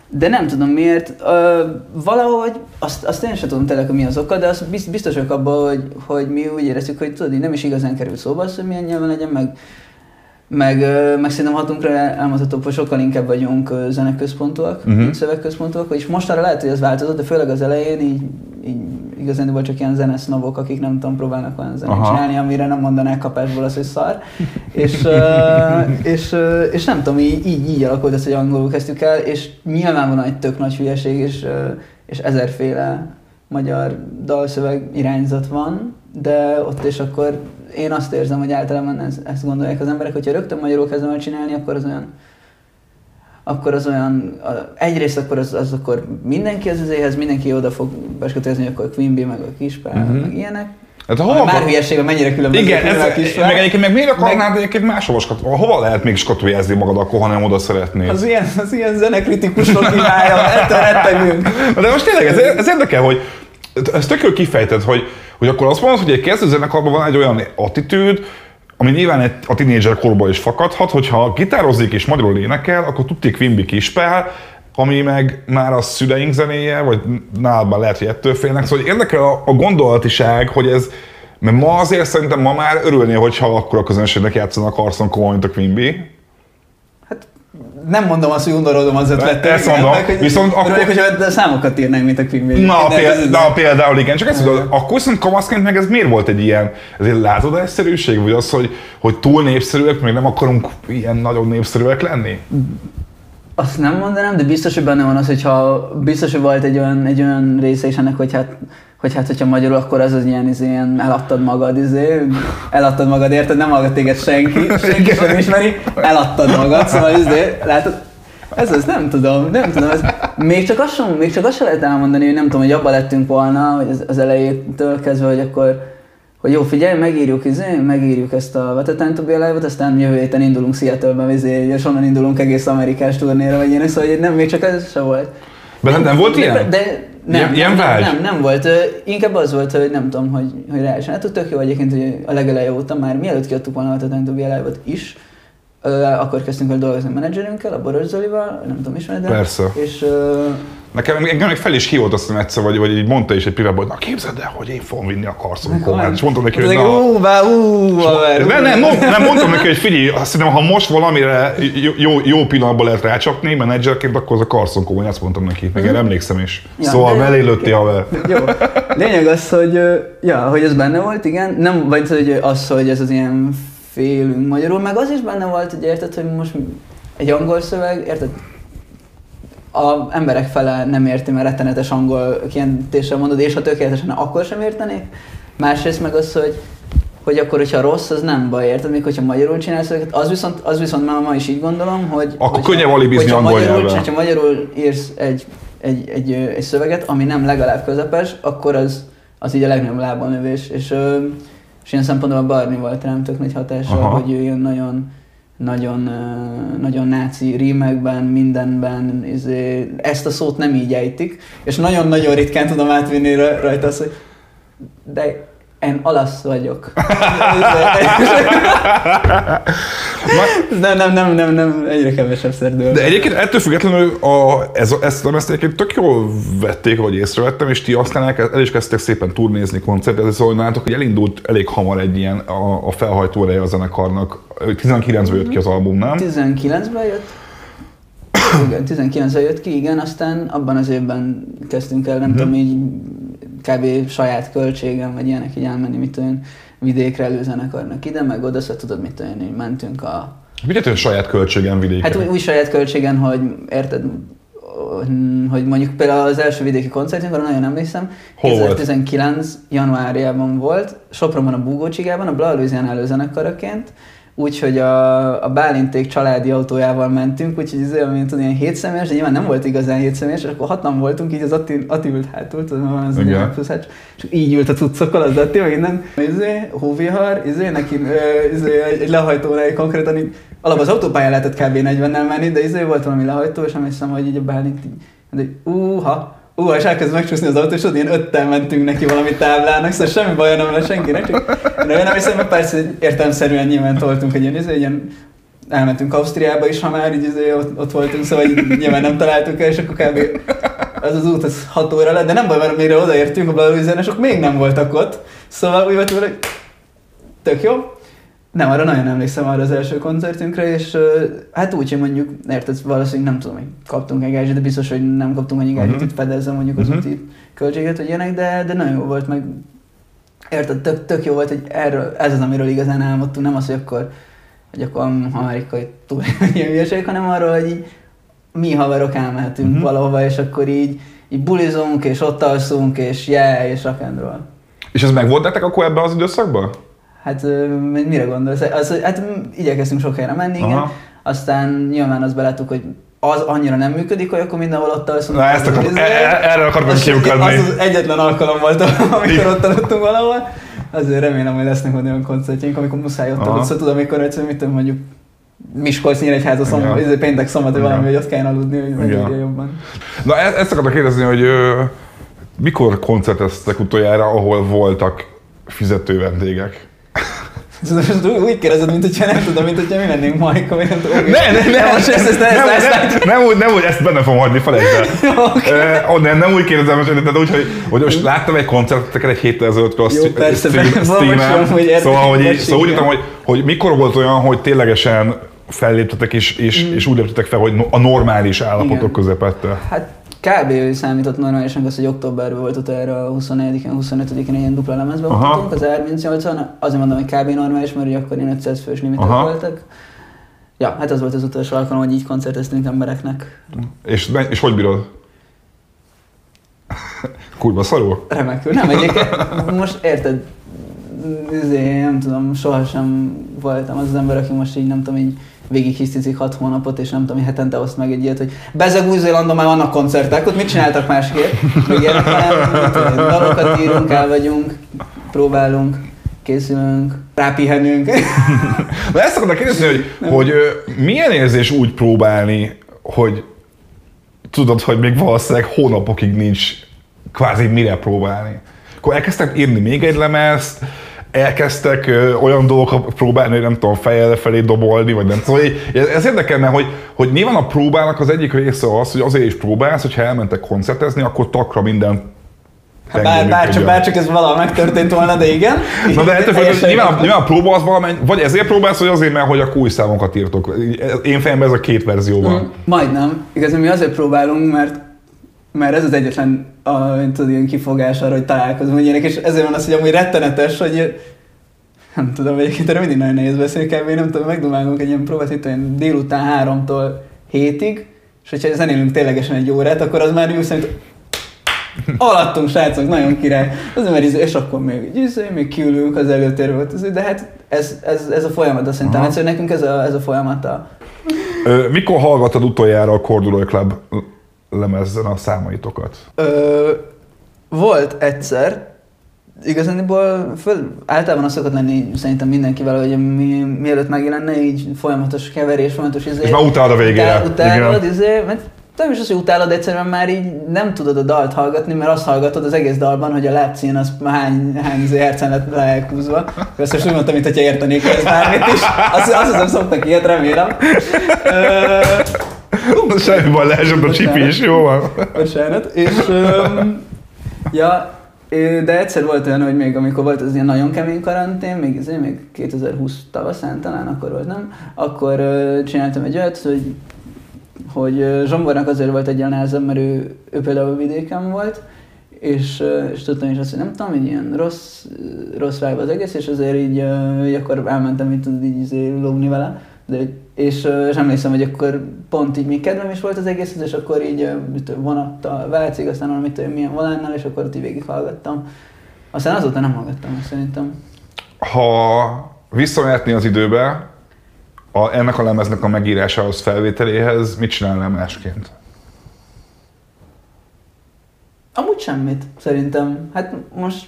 B: De nem tudom miért, ö, valahogy, azt, azt én sem tudom tényleg, hogy mi az oka, de azt biz- biztos vagyok abban, hogy, hogy mi úgy éreztük, hogy tudod, nem is igazán kerül szóba az, hogy milyen nyelven legyen, meg, meg, meg szerintem hatunkra elmondhatóbb, hogy sokkal inkább vagyunk zeneközpontúak,
A: Mhm.
B: uh-huh. mint szövegközpontúak, és mostanra lehet, hogy ez változott, de főleg az elején így, így igazán volt csak ilyen zenesznobok, akik nem tudom, próbálnak olyan zenét
A: Aha.
B: csinálni, amire nem mondanák kapásból az, hogy szar. és, és, és nem tudom, így, így, így alakult ez, hogy angolul kezdtük el, és nyilvánvalóan egy tök nagy hülyeség, és, és ezerféle magyar dalszöveg irányzat van, de ott és akkor én azt érzem, hogy általában ez, ezt gondolják az emberek, hogyha rögtön magyarul kezdem el csinálni, akkor az olyan akkor az olyan, a, egyrészt akkor az, az akkor mindenki az izéhez, mindenki oda fog beskatózni, hogy akkor Queen Bee, meg a Kispál,
A: Mhm.
B: uh-huh. meg ilyenek.
A: Hát hova
B: már
A: akar-
B: hülyeség, hogy mennyire különbözik
A: Igen,
B: a
A: ez,
B: a Kispál.
A: meg egyébként meg miért akarnád egyébként máshova skatu, hova lehet még skatujázni magad akkor, ha nem oda szeretnéd?
B: Az ilyen, az ilyen zenekritikusok imája, ettől rettegünk.
A: De most tényleg, ez, ez érdekel, hogy ez tök jól kifejted, hogy, hogy akkor azt mondod, hogy egy kezdő zenekarban van egy olyan attitűd, ami nyilván a tinédzser korban is fakadhat, hogyha gitározik és magyarul énekel, akkor tudti Quimby kispál, ami meg már a szüleink zenéje, vagy már lehet, hogy ettől félnek. Szóval érdekel a, a gondolatiság, hogy ez, mert ma azért szerintem ma már örülnél, hogyha akkor a közönségnek játszanak Carson Cole, mint a Quimby.
B: Nem mondom azt, hogy undorodom az ötlettel.
A: Ezt mondom,
B: meg, hogy
A: viszont akkor-
B: Örülök, hogyha számokat írnánk, mint a Bee.
A: Na,
B: De
A: péld,
B: ez-
A: na például igen, csak ezt mondod, akkor viszont kamaszként meg ez miért volt egy ilyen, ez egy lázadásszerűség, vagy az, hogy, hogy túl népszerűek, még nem akarunk ilyen nagyon népszerűek lenni?
B: Azt nem mondanám, de biztos, hogy benne van az, hogyha biztos, hogy volt egy olyan, egy olyan része is ennek, hogy hát, hogy hát, hogyha magyarul, akkor az az ilyen, izé, ilyen eladtad magad, izé, eladtad magad, érted? Nem hallgat téged senki, senki sem ismeri, eladtad magad, szóval izé, látod, ez az, nem tudom, nem tudom, ez, még csak azt sem, még csak azt sem lehet elmondani, hogy nem tudom, hogy abban lettünk volna, hogy az, az elejétől kezdve, hogy akkor, hogy jó, figyelj, megírjuk, izé, megírjuk ezt a Time to be Alive-ot, aztán jövő héten indulunk Seattle-be, izé, és onnan indulunk egész amerikás turnéra, vagy ilyen, szóval hogy nem, még csak ez se volt.
A: De nem, nem volt ilyen?
B: De nem,
A: Ilyen- ilyen
B: nem,
A: vágy?
B: nem, nem, nem, volt. Inkább az volt, hogy nem tudom, hogy, hogy ráesen. Hát tök jó egyébként, hogy a legeleje óta már mielőtt kiadtuk volna a be Alive-ot is, akkor kezdtünk el dolgozni a menedzserünkkel, a Boros Zolival, nem tudom, ismered
A: Persze.
B: És
A: Nekem engem még fel is hívott egyszer, vagy, vagy így mondta is egy privátban, hogy na képzeld el, hogy én fogom vinni a karszon komát. És mondtam neki, hogy na,
B: Ú, bá, ú,
A: nem, nem, nem, mondtam neki, hogy figyelj, azt hiszem, ha most valamire jó, jó, pillanatban lehet rácsapni, menedzserként, akkor az a karszon komoly, ezt mondtam neki, meg én emlékszem is.
B: Ja,
A: szóval mellé lőtti haver.
B: Jó. Lényeg az, hogy, ja, hogy ez benne volt, igen. Nem, vagy hogy az, hogy ez az ilyen félünk magyarul, meg az is benne volt, hogy érted, hogy most egy angol szöveg, érted, a emberek fele nem érti, mert rettenetes angol kijelentéssel mondod, és ha tökéletesen akkor sem értenék. Másrészt meg az, hogy hogy akkor, hogyha rossz, az nem baj, érted? Még hogyha magyarul csinálsz őket, az viszont, az viszont már ma is így gondolom, hogy...
A: Akkor
B: hogyha-
A: könnyebb alibizni
B: hogyha
A: angol
B: magyarul,
A: nyelven.
B: Ha magyarul írsz egy, egy, egy, egy szöveget, ami nem legalább közepes, akkor az, az így a legnagyobb lábon növés. És, és ilyen szempontból a Barney volt rám tök nagy hatással,
A: Aha.
B: hogy ő ilyen nagyon, nagyon, nagyon náci rímekben, mindenben izé, ezt a szót nem így ejtik, és nagyon-nagyon ritkán tudom átvinni ra- rajta azt, hogy de én olasz vagyok. nem, nem, nem, nem, nem, egyre kevesebb szerdől.
A: De egyébként ettől függetlenül a, ez, ezt lemezt egyébként tök jól vették, vagy észrevettem, és ti aztán el, el is kezdtek szépen turnézni, koncertezni, szóval nálatok, hogy elindult elég hamar egy ilyen a, a felhajtó a zenekarnak. 19-ben jött ki az album, nem?
B: 19-ben jött. Igen, 19-ben jött ki, igen, aztán abban az évben kezdtünk el, nem
A: Mhm.
B: tudom, így kb. saját költségem, vagy ilyenek így elmenni, mit olyan vidékre előzenekarnak ide, meg oda, szóval tudod, mit olyan, így mentünk a...
A: Mit jelent, saját költségen vidéken?
B: Hát új, új saját költségen, hogy érted, hogy mondjuk például az első vidéki koncertünk, arra nagyon emlékszem,
A: Hol volt?
B: 2019 januárjában volt, Sopronban a Búgócsigában, a Bla Louisiana előzenekaraként, úgyhogy a, a Bálinték családi autójával mentünk, úgyhogy ez olyan, mint ilyen hétszemélyes, de nyilván nem volt igazán hétszemélyes, és akkor hatan voltunk, így az Atti, Atti ült hátul, tudod, mert van az ilyen plusz hát, és így ült a cuccokkal, az Atti, meg innen, izé, hóvihar, izé, neki izé, egy, lehajtóra konkrétan így, alap az autópályán lehetett kb. 40-nel menni, de izé volt valami lehajtó, és emlékszem, hogy így a Bálint így, de úha, Ú, és elkezd megcsúszni az autó, és ott ilyen öttel mentünk neki valami táblának, szóval semmi baj nem lesz senkinek, csak de nem hiszem, hogy persze értelmszerűen nyilván toltunk egy ilyen, izé, egy ilyen elmentünk Ausztriába is, ha már így izé, ott, ott voltunk, szóval nyilván nem találtuk el, és akkor kb. az az út, az 6 óra lett, de nem baj, mert mire odaértünk a Belarusiánások még nem voltak ott, szóval úgy volt, vele, hogy tök jó. Nem, arra nagyon emlékszem arra az első koncertünkre, és hát úgy, hogy mondjuk, érted, valószínűleg nem tudom, hogy kaptunk egy gázsit, de biztos, hogy nem kaptunk annyi gázsit,
A: Mhm.
B: hogy fedezze mondjuk az
A: Mhm.
B: úti költséget, vagy ilyenek, de, de nagyon jó volt, meg érted, tök, tök jó volt, hogy erről, ez az, amiről igazán álmodtunk, nem az, hogy akkor, hogy akkor amerikai túl ilyen hülyeség, hanem arról, hogy így mi haverok elmehetünk uh-huh. valahova, és akkor így, így bulizunk, és ott alszunk, és yeah, és rock and roll.
A: És ez meg volt nektek akkor ebben az időszakban?
B: Hát mire gondolsz? Az, hát igyekeztünk sok helyre menni, igen. Aztán nyilván azt beláttuk, hogy az annyira nem működik, hogy akkor mindenhol ott alszunk.
A: Na, ezt akar, e- e- erre akartam kiukadni.
B: az, az egyetlen alkalom volt, amikor ott aludtunk valahol. Azért remélem, hogy lesznek majd olyan koncertjeink, amikor muszáj ott. Szóval tudom, amikor egyszerűen mit tudom, mondjuk Miskolc, Nyíregyháza, szombat,
A: Igen.
B: izé, péntek, szombat, vagy valami, hogy ott kellene aludni, hogy megírja jobban.
A: Na e- ezt akartam kérdezni, hogy ö, mikor koncerteztek utoljára, ahol voltak fizető vendégek?
B: Most úgy- kérdezed, mint hogyha nem tudom, mint hogyha mi lennénk ma, akkor még nem tudom.
A: Ne, ne, ne,
B: most ezt, ezt, ezt,
A: nem,
B: ezt, ezt,
A: nem, úgy, nem úgy, ezt benne fogom hagyni, felejtsd el. Oh, nem, nem úgy kérdezem, most, de úgy, hogy, hogy most láttam egy koncerteket egy héttel ezelőttről a
B: érdekel,
A: Szóval, hogy,
B: vagy
A: szóval úgy hogy, hogy mikor volt olyan, hogy ténylegesen felléptetek és, és, és úgy léptetek fel, hogy a normális állapotok
B: Igen.
A: közepette.
B: Hát kb. számított normálisan az, hogy októberben volt utána a 24-en, 25-én egy ilyen dupla lemezbe
A: Aha.
B: voltunk, az R38-on, azért mondom, hogy kb. normális, mert ugye akkor ilyen 500 fős limitek
A: Aha.
B: voltak. Ja, hát az volt az utolsó alkalom, hogy így koncerteztünk embereknek.
A: És, és hogy bírod? Kurva szarul?
B: Remekül. Nem, egyébként most érted, izé, nem tudom, sohasem voltam az az ember, aki most így nem tudom, így végig hisztizik hat hónapot, és nem tudom, hogy hetente oszt meg egy ilyet, hogy bezeg Új-Zélandon már vannak koncertek, ott mit csináltak másképp? Ilyenek, én, dalokat írunk, el vagyunk, próbálunk, készülünk, rápihenünk.
A: Na ezt akartam kérdezni, hogy, hogy ö, milyen érzés úgy próbálni, hogy tudod, hogy még valószínűleg hónapokig nincs kvázi mire próbálni. Akkor elkezdtek írni még egy lemezt, elkezdtek ö, olyan dolgokat próbálni, hogy nem tudom, fejjel felé dobolni, vagy nem tudom. Hogy Ez, ez érdekelne, hogy, hogy nyilván a próbának az egyik része az, hogy azért is próbálsz, hogyha elmentek koncertezni, akkor takra minden
B: Hát bár, bár, csak, bár csak ez valahol megtörtént volna, de igen.
A: Na de ettől függetlenül
B: Teljesen
A: nyilván, nyilván próba az valamely, vagy ezért próbálsz, vagy azért, mert hogy a új számokat írtok. Én fejemben ez a két verzió van.
B: Mm, Majdnem. Igazán mi azért próbálunk, mert mert ez az egyetlen a, tudod, ilyen kifogás arra, hogy találkozunk ilyenek, és ezért van az, hogy amúgy rettenetes, hogy nem tudom, egyébként erre mindig nagyon nehéz beszélni, kb. nem tudom, megdumálunk egy ilyen próbát itt olyan délután háromtól hétig, és hogyha zenélünk ténylegesen egy órát, akkor az már úgy szerint alattunk, srácok, nagyon király. Az izé- és akkor még, izé, még kiülünk az előtérbe, izé, de hát ez, ez, ez a folyamat, azt szerintem, egyszerűen nekünk ez a, ez a folyamata.
A: Mikor hallgattad utoljára a Corduroy Club lemezzen a számaitokat?
B: Ö, volt egyszer, igazániból föl, általában az szokott lenni szerintem mindenkivel, hogy mi, mielőtt megjelenne, így folyamatos keverés, folyamatos izé.
A: És már utálod a végére.
B: Utál, utálod,
A: Igen.
B: izé, mert nem is az, hogy utálod, egyszerűen már így nem tudod a dalt hallgatni, mert azt hallgatod az egész dalban, hogy a lábcín az hány, hány izé hercen lett le elhúzva. Ezt most úgy mondtam, mint hogyha értenék ez bármit is. Azt, azt hiszem szoktak ilyet, remélem. Ö,
A: Semmi baj, leesett a csipi is, jó van.
B: Bocsánat. És, öm, ja, de egyszer volt olyan, hogy még amikor volt az ilyen nagyon kemény karantén, még, azért, még 2020 tavaszán talán akkor volt, nem? Akkor ö, csináltam egy olyat, hogy hogy Zsombornak azért volt egy ilyen nehezebb, mert ő, ő például vidéken volt, és, és tudtam is azt, hogy nem tudom, hogy ilyen rossz, rossz vibe az egész, és azért így, így akkor elmentem, így tudod, így izé lógni vele, de, és, és emlékszem, hogy akkor pont így még kedvem is volt az egészhez, és akkor így mit vonattal Vácig, aztán valamit milyen volánnal, és akkor ott így végighallgattam. Aztán azóta nem hallgattam, szerintem.
A: Ha visszamehetné az időbe, a, ennek a lemeznek a megírásához, felvételéhez, mit csinálnál másként?
B: Amúgy semmit, szerintem. Hát most,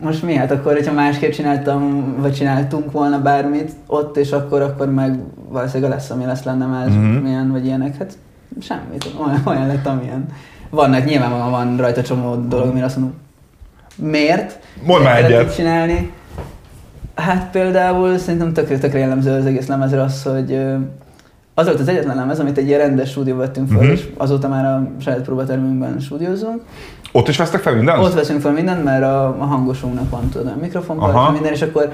B: most mi? Hát akkor, hogyha másképp csináltam, vagy csináltunk volna bármit ott, és akkor, akkor meg valószínűleg lesz, ami lesz lenne más,
A: Mhm.
B: mm-hmm. milyen, vagy ilyenek. Hát semmit, olyan, olyan lett, amilyen. Vannak, nyilvánvalóan van rajta csomó dolog, amire azt mondom, miért?
A: Mondd már egyet.
B: csinálni? Hát például szerintem tökre, tökre jellemző az egész lemezre az, hogy az volt az egyetlen lemez, amit egy ilyen rendes stúdióba vettünk fel,
A: Mhm.
B: uh-huh. és azóta már a saját próbatermünkben stúdiózunk.
A: Ott is vesztek fel mindent?
B: Ott veszünk fel mindent, mert a, a hangosunknak van tudod, a mikrofon, minden, és akkor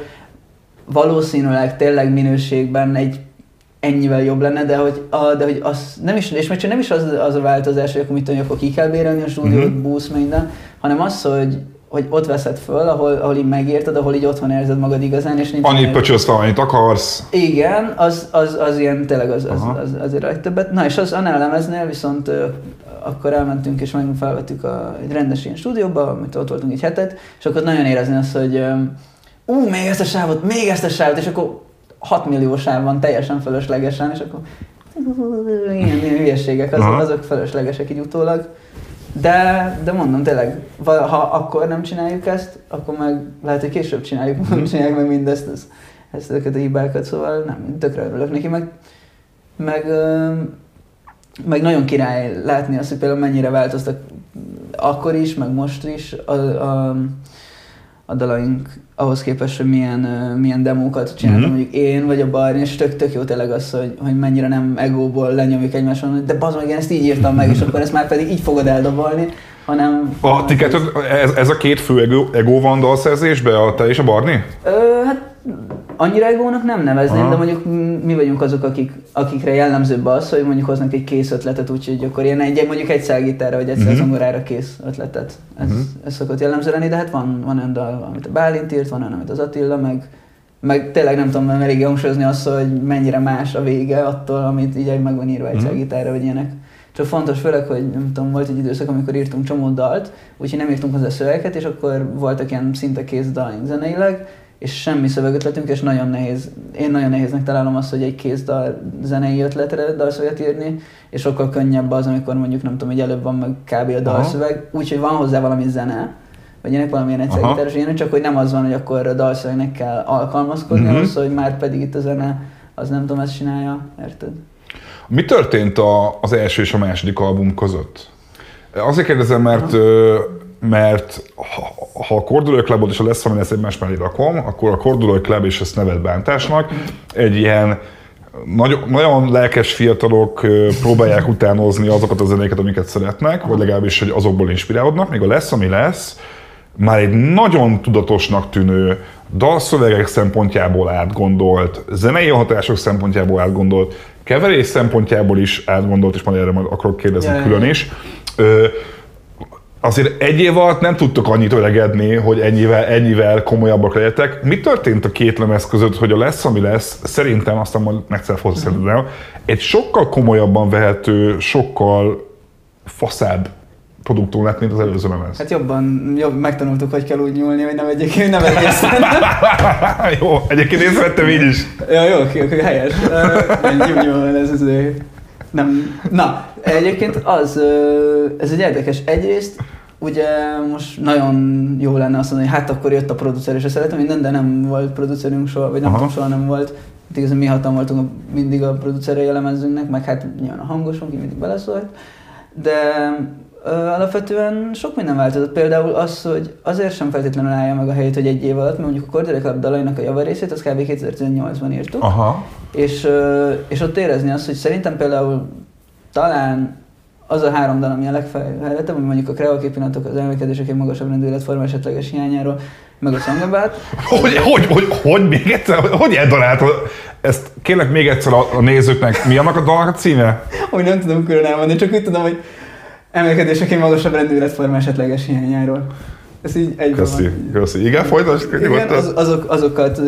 B: valószínűleg tényleg minőségben egy ennyivel jobb lenne, de hogy, a, de hogy az nem is, és még csak nem is az, az a változás, hogy akkor mit tudom, hogy akkor ki kell bérelni a stúdiót, uh-huh. busz, minden, hanem az, hogy hogy ott veszed föl, ahol, ahol így megérted, ahol így otthon érzed magad igazán, és nincs
A: Annyit pöcsölsz fel, annyit akarsz.
B: igen, az, az, az ilyen, tényleg az, az,
A: Aha.
B: az, azért a legtöbbet. Na és az a lemeznél viszont akkor elmentünk és meg felvettük a, egy rendes ilyen stúdióba, amit ott voltunk egy hetet, és akkor nagyon érezni azt, hogy ú, még ezt a sávot, még ezt a sávot, és akkor 6 millió sáv van teljesen fölöslegesen, és akkor ilyen, ilyen hülyeségek, azok, azok fölöslegesek így utólag. De, de mondom, tényleg, ha akkor nem csináljuk ezt, akkor meg lehet, hogy később csináljuk, nem csináljuk meg mindezt, ez, ezt ezeket a hibákat, szóval nem, tökre örülök neki, meg, meg, meg nagyon király látni azt, hogy például mennyire változtak akkor is, meg most is a, a, a dalaink ahhoz képest, hogy milyen, milyen demókat csináltam
A: Mhm.
B: mondjuk én vagy a Barni, és tök, tök jó tényleg az, hogy, hogy mennyire nem egóból lenyomjuk egymáson, hogy de bazd meg, én ezt így írtam meg, és akkor ezt már pedig így fogod eldobolni, hanem...
A: A ti ez, ez a két fő ego, ego van dalszerzésbe, a te és a Barni?
B: Ö, hát annyira egónak nem nevezném,
A: Aha.
B: de mondjuk mi vagyunk azok, akik, akikre jellemzőbb az, hogy mondjuk hoznak egy kész ötletet, úgyhogy akkor ilyen egy, mondjuk egy szágítára vagy egy
A: Mhm.
B: uh zongorára kész ötletet. Ez,
A: Mhm.
B: ez szokott jellemző lenni, de hát van, van olyan dal, amit a Bálint írt, van olyan, amit az Attila, meg, meg tényleg nem tudom elég hangsúlyozni azt, hogy mennyire más a vége attól, amit így meg van írva egy szágítára, vagy ilyenek. Csak fontos főleg, hogy nem tudom, volt egy időszak, amikor írtunk csomó dalt, úgyhogy nem írtunk hozzá szövegeket, és akkor voltak ilyen szinte kész dalaink zeneileg, és semmi szövegötletünk, és nagyon nehéz, én nagyon nehéznek találom azt, hogy egy kész dal, zenei ötletre dalszöveget írni, és sokkal könnyebb az, amikor mondjuk nem tudom, hogy előbb van meg kb. a dalszöveg, úgyhogy van hozzá valami zene, vagy ilyenek valamilyen egyszerű
A: Aha.
B: gitáros ilyenek, csak hogy nem az van, hogy akkor a dalszövegnek kell alkalmazkodni
A: Mhm.
B: uh-huh. ahhoz, hogy már pedig itt a zene, az nem tudom, ezt csinálja, érted?
A: Mi történt a, az első és a második album között? Azért kérdezem, mert, ö, mert ha, ha a Cordulai Clubot és a Lesz, ami lesz egymás mellé rakom, akkor a Cordulai Club és ezt neved bántásnak. Egy ilyen nagyon, nagyon lelkes fiatalok próbálják utánozni azokat a zenéket, amiket szeretnek, vagy legalábbis, hogy azokból inspirálódnak, még a Lesz, ami lesz, már egy nagyon tudatosnak tűnő, dalszövegek szempontjából átgondolt, zenei hatások szempontjából átgondolt, keverés szempontjából is átgondolt, és majd erre majd akarok kérdezni
B: Ja,
A: külön is. Ö, azért egy év alatt nem tudtok annyit öregedni, hogy ennyivel, ennyivel komolyabbak legyetek. Mi történt a két lemez között, hogy a lesz, ami lesz, szerintem, aztán majd megszerv hozzá egy sokkal komolyabban vehető, sokkal faszább produktum lett, mint az előző lemez.
B: Hát jobban, jobb, megtanultuk, hogy kell úgy nyúlni, hogy nem egyébként nem egészen.
A: Jó, egyébként én szerettem így is.
B: Ja, jó, oké, helyes. Jó, jó, ez az ő. Nem. Na, egyébként az, ez egy érdekes. Egyrészt, ugye most nagyon jó lenne azt mondani, hogy hát akkor jött a producer, és szeretem minden, de nem volt producerünk soha, vagy nem tudom, soha nem volt. Hát igazán mi hatan voltunk mindig a producerei a lemezünknek, meg hát nyilván a hangosunk, így mindig beleszólt. De alapvetően sok minden változott. Például az, hogy azért sem feltétlenül állja meg a helyét, hogy egy év alatt, mert mondjuk a Cordelek Club dalainak a javarészét, az kb. 2018-ban írtuk.
A: Aha.
B: És, és ott érezni azt, hogy szerintem például talán az a három dal, ami a legfejlettebb, ami mondjuk a kreatív pillanatok, az emlékezések egy magasabb rendű életforma esetleges hiányáról, meg a Song About.
A: Hogy, hogy, hogy, hogy még egyszer, hogy eldaráltad? Ezt kérlek még egyszer a, a nézőknek, mi annak a dalnak a címe?
B: Hogy nem tudom külön elmondani, csak úgy tudom, hogy emlékezések egy magasabb rendű életforma esetleges hiányáról. Ez így egyben
A: Köszi,
B: van.
A: köszi. Igen, folytasd,
B: Igen, az, azok, azokat,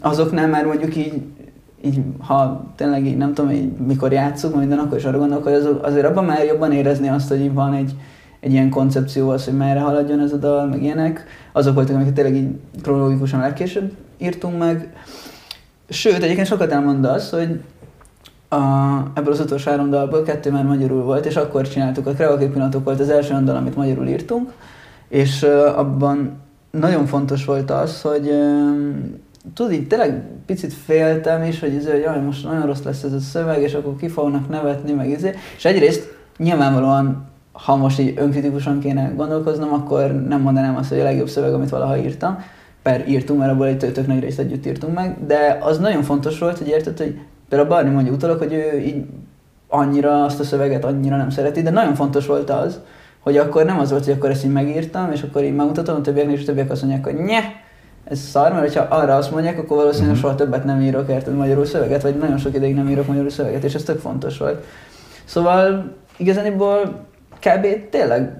B: azoknál már mondjuk így, így, ha tényleg így nem tudom, így, mikor játszunk, minden, akkor is arra gondolok, hogy azok, azért abban már jobban érezni azt, hogy van egy, egy ilyen koncepció az, hogy merre haladjon ez a dal, meg ilyenek. Azok voltak, amiket tényleg így kronológikusan legkésőbb írtunk meg. Sőt, egyébként sokat elmond az, hogy a, ebből az utolsó három dalból kettő már magyarul volt, és akkor csináltuk, a Kreatív Pillanatok volt az első olyan dal, amit magyarul írtunk, és uh, abban nagyon fontos volt az, hogy um, tudod, így tényleg picit féltem is, hogy, izé, hogy jaj, most nagyon rossz lesz ez a szöveg, és akkor ki fognak nevetni, meg izé. És egyrészt nyilvánvalóan, ha most így önkritikusan kéne gondolkoznom, akkor nem mondanám azt, hogy a legjobb szöveg, amit valaha írtam, per írtunk, mert abból egy tök nagy részt együtt írtunk meg, de az nagyon fontos volt, hogy érted, hogy például Barni mondja utalak, hogy ő így annyira azt a szöveget annyira nem szereti, de nagyon fontos volt az, hogy akkor nem az volt, hogy akkor ezt így megírtam, és akkor így megmutatom a többieknek, és a többiek azt mondják, hogy nye, ez szar, mert hogyha arra azt mondják, akkor valószínűleg
A: Mhm.
B: soha többet nem írok, érted, magyarul szöveget, vagy nagyon sok ideig nem írok magyarul szöveget, és ez tök fontos volt. Szóval igazániból kb. tényleg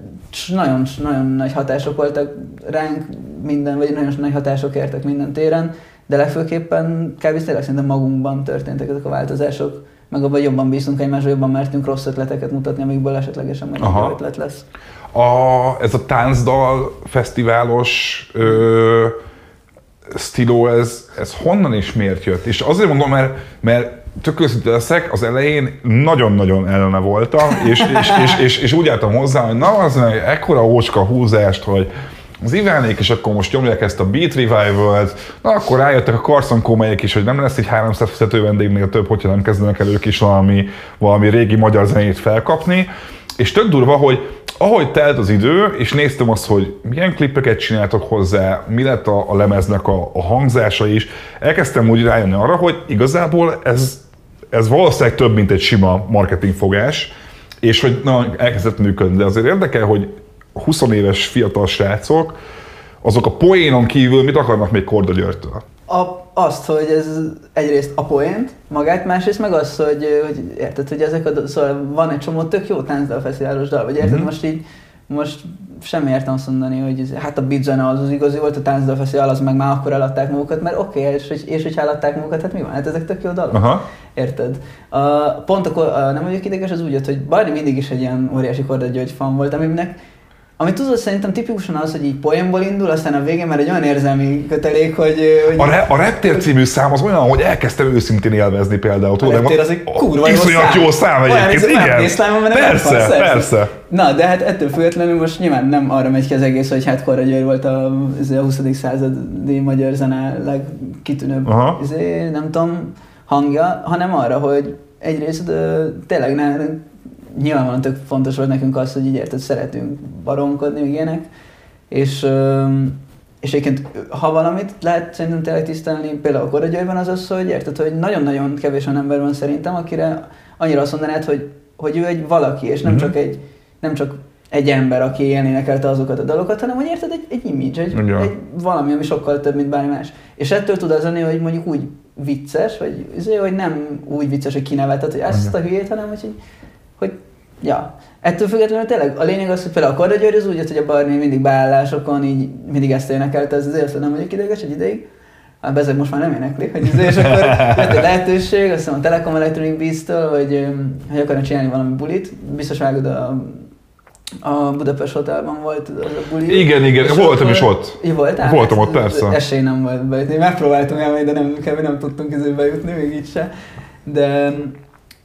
B: nagyon, nagyon nagy hatások voltak ránk minden, vagy nagyon nagy hatások értek minden téren, de legfőképpen kb. tényleg szerintem magunkban történtek ezek a változások, meg abban jobban bízunk egymásra, jobban mertünk rossz ötleteket mutatni, amikből esetlegesen majd
A: Aha.
B: ötlet lesz.
A: A, ez a táncdal fesztiválos ö, stíló, ez, ez honnan és miért jött? És azért mondom, mert, mert tök őszinte leszek, az elején nagyon-nagyon ellene voltam, és, és, és, és, és úgy álltam hozzá, hogy na, az meg ekkora ócska húzást, hogy az Ivánék is akkor most nyomják ezt a Beat Revival-t, na akkor rájöttek a Carson Comeyek is, hogy nem lesz egy 300 fizető vendégnél több, hogyha nem kezdenek el ők is valami, valami régi magyar zenét felkapni. És tök durva, hogy ahogy telt az idő, és néztem azt, hogy milyen klippeket csináltok hozzá, mi lett a, a lemeznek a, a hangzása is, elkezdtem úgy rájönni arra, hogy igazából ez, ez valószínűleg több, mint egy sima marketingfogás, és hogy na, elkezdett működni. De azért érdekel, hogy 20 éves fiatal srácok, azok a poénon kívül mit akarnak még Korda Györgytől?
B: A, azt, hogy ez egyrészt a poént, magát, másrészt meg az, hogy, hogy érted, hogy ezek a, szóval van egy csomó tök jó táncdalfesztiválos dal, vagy érted,
A: Mhm.
B: mm-hmm. most így, most semmi értem azt mondani, hogy ez, hát a beat zene az az igazi volt, a táncdalfesztivál az meg már akkor eladták magukat, mert oké, okay, és, hogy- és hogy eladták magukat, hát mi van, hát ezek tök jó dalok.
A: Aha.
B: Érted? A, pont akkor a, nem vagyok ideges, az úgy jött, hogy Barney mindig is egy ilyen óriási Korda György fan volt, aminek Ami tudod, szerintem tipikusan az, hogy így poénból indul, aztán a végén már egy olyan érzelmi kötelék, hogy... hogy
A: A, re, a Reptér című szám az olyan, hogy elkezdtem őszintén élvezni például. Tudod,
B: Reptér az egy kurva jó szám.
A: jó szám egyébként,
B: nem
A: igen.
B: néztem, mert nem
A: Persze,
B: fasz, persze. Na, de hát ettől függetlenül most nyilván nem arra megy ki az egész, hogy hát Korra György volt a, a 20. századi magyar zene legkitűnőbb,
A: Aha.
B: izé, nem tudom, hangja, hanem arra, hogy egyrészt ö, tényleg ne, nyilvánvalóan tök fontos volt nekünk az, hogy így érted, szeretünk baromkodni, meg ilyenek, és, és egyébként, ha valamit lehet szerintem tényleg tisztelni, például a Korra Györgyben az az, hogy érted, hogy nagyon-nagyon kevés olyan ember van szerintem, akire annyira azt mondanád, hogy, hogy ő egy valaki, és nem
A: Mhm.
B: csak egy, nem csak egy ember, aki énekelte azokat a dalokat, hanem hogy érted, egy, egy image, egy,
A: Ja.
B: egy valami, ami sokkal több, mint bármi más. És ettől tud az lenni, hogy mondjuk úgy vicces, vagy azért, hogy nem úgy vicces, hogy kinevetett, hogy ezt a hülyét, hanem hogy, így- hogy ja. Ettől függetlenül tényleg a lényeg az, hogy például a Korda György az úgy jött, hogy a Barney mindig beállásokon így mindig ezt énekelte, ez azért aztán nem vagyok ideges egy ideig. Hát bezeg most már nem énekli, hogy ezért, és akkor lett egy lehetőség, azt hiszem a Telekom Electronic Beast-től, hogy, hogy akarnak csinálni valami bulit. Biztos vágod a, a Budapest Hotelban volt az a buli.
A: Igen, igen, voltam
B: akkor-
A: is ott.
B: Ja, voltál?
A: Voltam ott,
B: Hát,
A: persze.
B: Esély nem volt bejutni. Megpróbáltunk elmenni, de nem, kb. nem tudtunk izé bejutni, még így se. De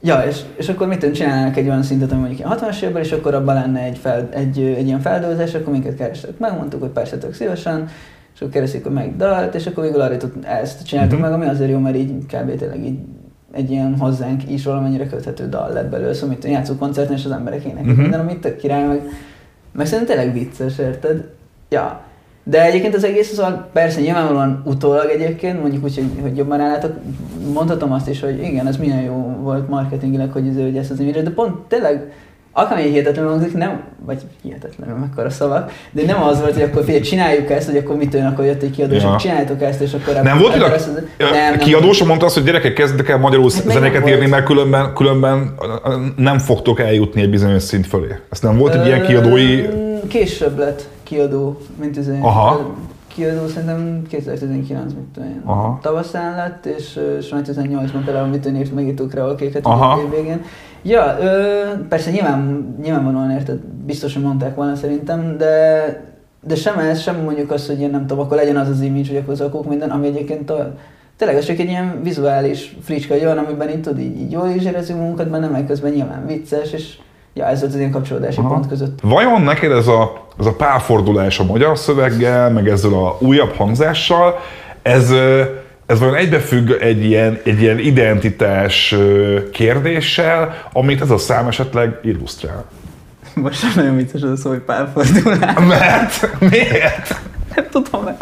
B: Ja, és, és akkor mit tudom, csinálnak egy olyan szintet, ami mondjuk ilyen 60-as években, és akkor abban lenne egy, fel, egy, egy ilyen feldolgozás, akkor minket kerestek. Megmondtuk, hogy persze tök szívesen, és akkor keresik, hogy meg dalt, és akkor végül arra jutott, ezt csináltuk
A: Mhm.
B: meg, ami azért jó, mert így kb. tényleg így egy ilyen hozzánk is valamennyire köthető dal lett belőle, szóval mit játszunk koncerten, és az emberek éneklik
A: Mhm.
B: minden, amit tök király, meg, meg szerintem tényleg vicces, érted? Ja. De egyébként az egész, szóval persze nyilvánvalóan utólag egyébként, mondjuk úgy, hogy, hogy jobban rálátok, mondhatom azt is, hogy igen, ez milyen jó volt marketingileg, hogy, ez, hogy ezt az image de pont tényleg akármilyen hihetetlenül hangzik, nem, vagy hihetetlenül, mekkora szavak, de nem az volt, hogy akkor figyelj, csináljuk ezt, hogy akkor mit tűn, akkor jött egy kiadó, és
A: Ja.
B: akkor csináljátok ezt, és akkor...
A: Nem volt, hogy a
B: ezt- nem, nem,
A: kiadó sem mondta azt, hogy gyerekek, kezdtek el magyarul
B: Hát
A: zenéket
B: nem
A: írni, mert különben, különben nem fogtok eljutni egy bizonyos szint fölé. Ezt nem volt egy ilyen kiadói...
B: Később lett kiadó, mint az
A: Aha.
B: Kiadó szerintem 2019, mit tudom én.
A: Aha.
B: Tavaszán lett, és, és majd 18-ban például mit tudom, írt megírtuk rá a kéket
A: Aha.
B: a végén. Ja, ö, persze nyilván, nyilvánvalóan érted, biztos, hogy mondták volna szerintem, de, de sem ez, sem mondjuk azt, hogy én nem tudom, akkor legyen az az image, hogy akkor zakók minden, ami egyébként a, tényleg ez csak egy ilyen vizuális fricska, olyan, amiben itt tudod, így, így jól is érezzük munkat benne, meg közben nyilván vicces, és ja, ez volt az ilyen kapcsolódási
A: Aha.
B: pont között.
A: Vajon neked ez a, ez a párfordulás a magyar szöveggel, meg ezzel a újabb hangzással, ez, ez vajon egybefügg egy ilyen, egy ilyen identitás kérdéssel, amit ez a szám esetleg illusztrál?
B: Most nagyon vicces az a szó, hogy párfordulás.
A: Mert? Miért?
B: Nem tudom meg.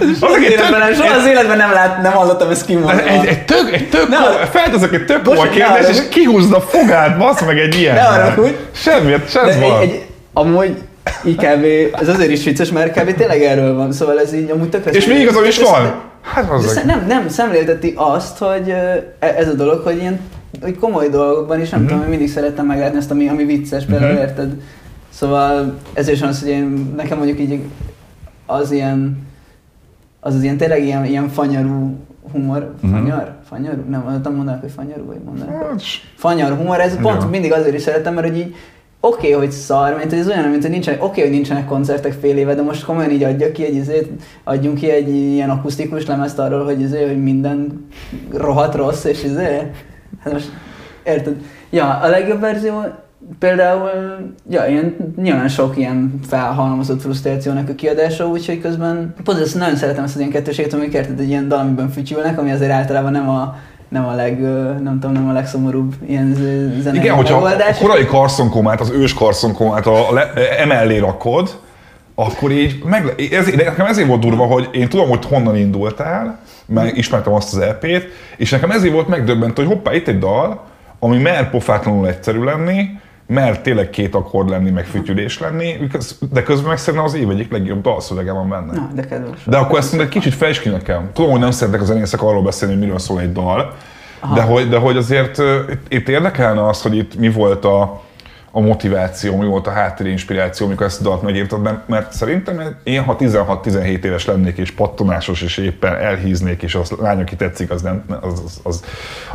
A: Az
B: Az életben, nem,
A: tök-
B: soha az életben nem, lát, nem hallottam ezt kimondani.
A: Egy, egy tök, egy tök,
B: Ne
A: ne,
B: arra-
A: felteszek egy tök komoly
B: arra-
A: és kihúzna fogát, basz meg egy ilyen.
B: Ne haragudj.
A: Semmiért, sem
B: De egy,
A: van.
B: egy, amúgy így kb. ez azért is vicces, mert kb. tényleg erről van, szóval ez így amúgy tökre
A: És még igazam is van. Hát az
B: nem, nem szemlélteti azt, hogy e- ez a dolog, hogy ilyen hogy komoly dolgokban is, nem
A: Mhm.
B: tudom, mindig szerettem meglátni ezt, ami, ami vicces, például
A: Mhm.
B: érted? Szóval ezért is van az, hogy én, nekem mondjuk így az ilyen, az az ilyen tényleg ilyen, ilyen fanyarú humor,
A: Mhm.
B: fanyar? Fanyarú? Nem, nem mondanak, hogy fanyarú, vagy mondanak.
A: Hát,
B: Fanyar humor, ez pont
A: Ja.
B: mindig azért is szeretem, mert hogy így oké, okay, hogy szar, mint ez olyan, mint hogy nincsenek, oké, okay, hogy nincsenek koncertek fél éve, de most komolyan így adja ki egy izét, adjunk ki egy ilyen akusztikus lemezt arról, hogy izé, hogy minden rohadt rossz, és izé, hát most érted? Ja, a legjobb verzió például, ja, ilyen, nyilván sok ilyen felhalmozott frusztrációnak a kiadása, úgyhogy közben ezt nagyon szeretem ezt az ilyen kettőséget, amik érted, egy ilyen dal, amiben fütyülnek, ami azért általában nem a nem a leg, nem tudom, nem a legszomorúbb ilyen zenei
A: Igen, hogyha a
B: megoldás.
A: korai karszonkomát, az ős karszonkomát a le, emellé rakod, akkor így, meg, ez, nekem ezért volt durva, hogy én tudom, hogy honnan indultál, mert ismertem azt az EP-t, és nekem ezért volt megdöbbentő, hogy hoppá, itt egy dal, ami mer pofátlanul egyszerű lenni, mer tényleg két akkord lenni, meg fütyülés lenni, de közben meg szerintem az év egyik legjobb dalszövege van benne.
B: Na, de kedves.
A: De akkor ezt egy kicsit fejtsd ki nekem. Tudom, hogy nem szeretnek a zenészek arról beszélni, hogy miről szól egy dal, de hogy, de hogy azért itt érdekelne az, hogy itt mi volt a, a motiváció, mi volt a háttéri inspiráció, amikor ezt a dalt megírtad, mert, szerintem én, ha 16-17 éves lennék, és pattanásos, és éppen elhíznék, és az lány, aki tetszik, az nem, az, az, az,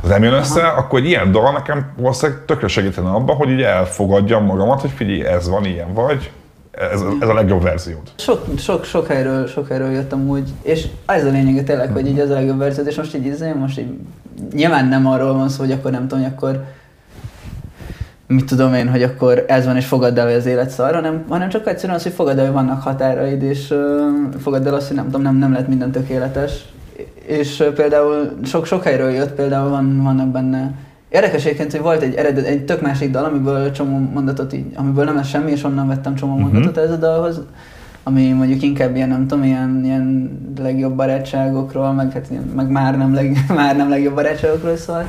A: az nem jön össze, Aha. akkor egy ilyen dal nekem valószínűleg tökre segítene abban, hogy így elfogadjam magamat, hogy figyelj, ez van, ilyen vagy, ez, ez a legjobb verziód.
B: Sok, sok, sok, helyről, sok helyről jöttem úgy, és ez a lényege tényleg, hogy így ez a legjobb verziód, és most így, izé, most így nyilván nem arról van szó, hogy akkor nem tudom, hogy akkor mit tudom én, hogy akkor ez van, és fogadd el, hogy az élet szar, hanem, hanem csak egyszerűen az, hogy fogadd el, hogy vannak határaid, és uh, fogadd el azt, hogy nem tudom, nem, nem lehet minden tökéletes. És uh, például sok, sok helyről jött, például van, vannak benne Érdekes egyébként, hogy volt egy eredet, egy tök másik dal, amiből csomó mondatot így, amiből nem lesz semmi, és onnan vettem csomó uh-huh. mondatot ez a dalhoz, ami mondjuk inkább ilyen, nem tudom, ilyen, ilyen legjobb barátságokról, meg, hát ilyen, meg már, nem leg, már nem legjobb barátságokról szól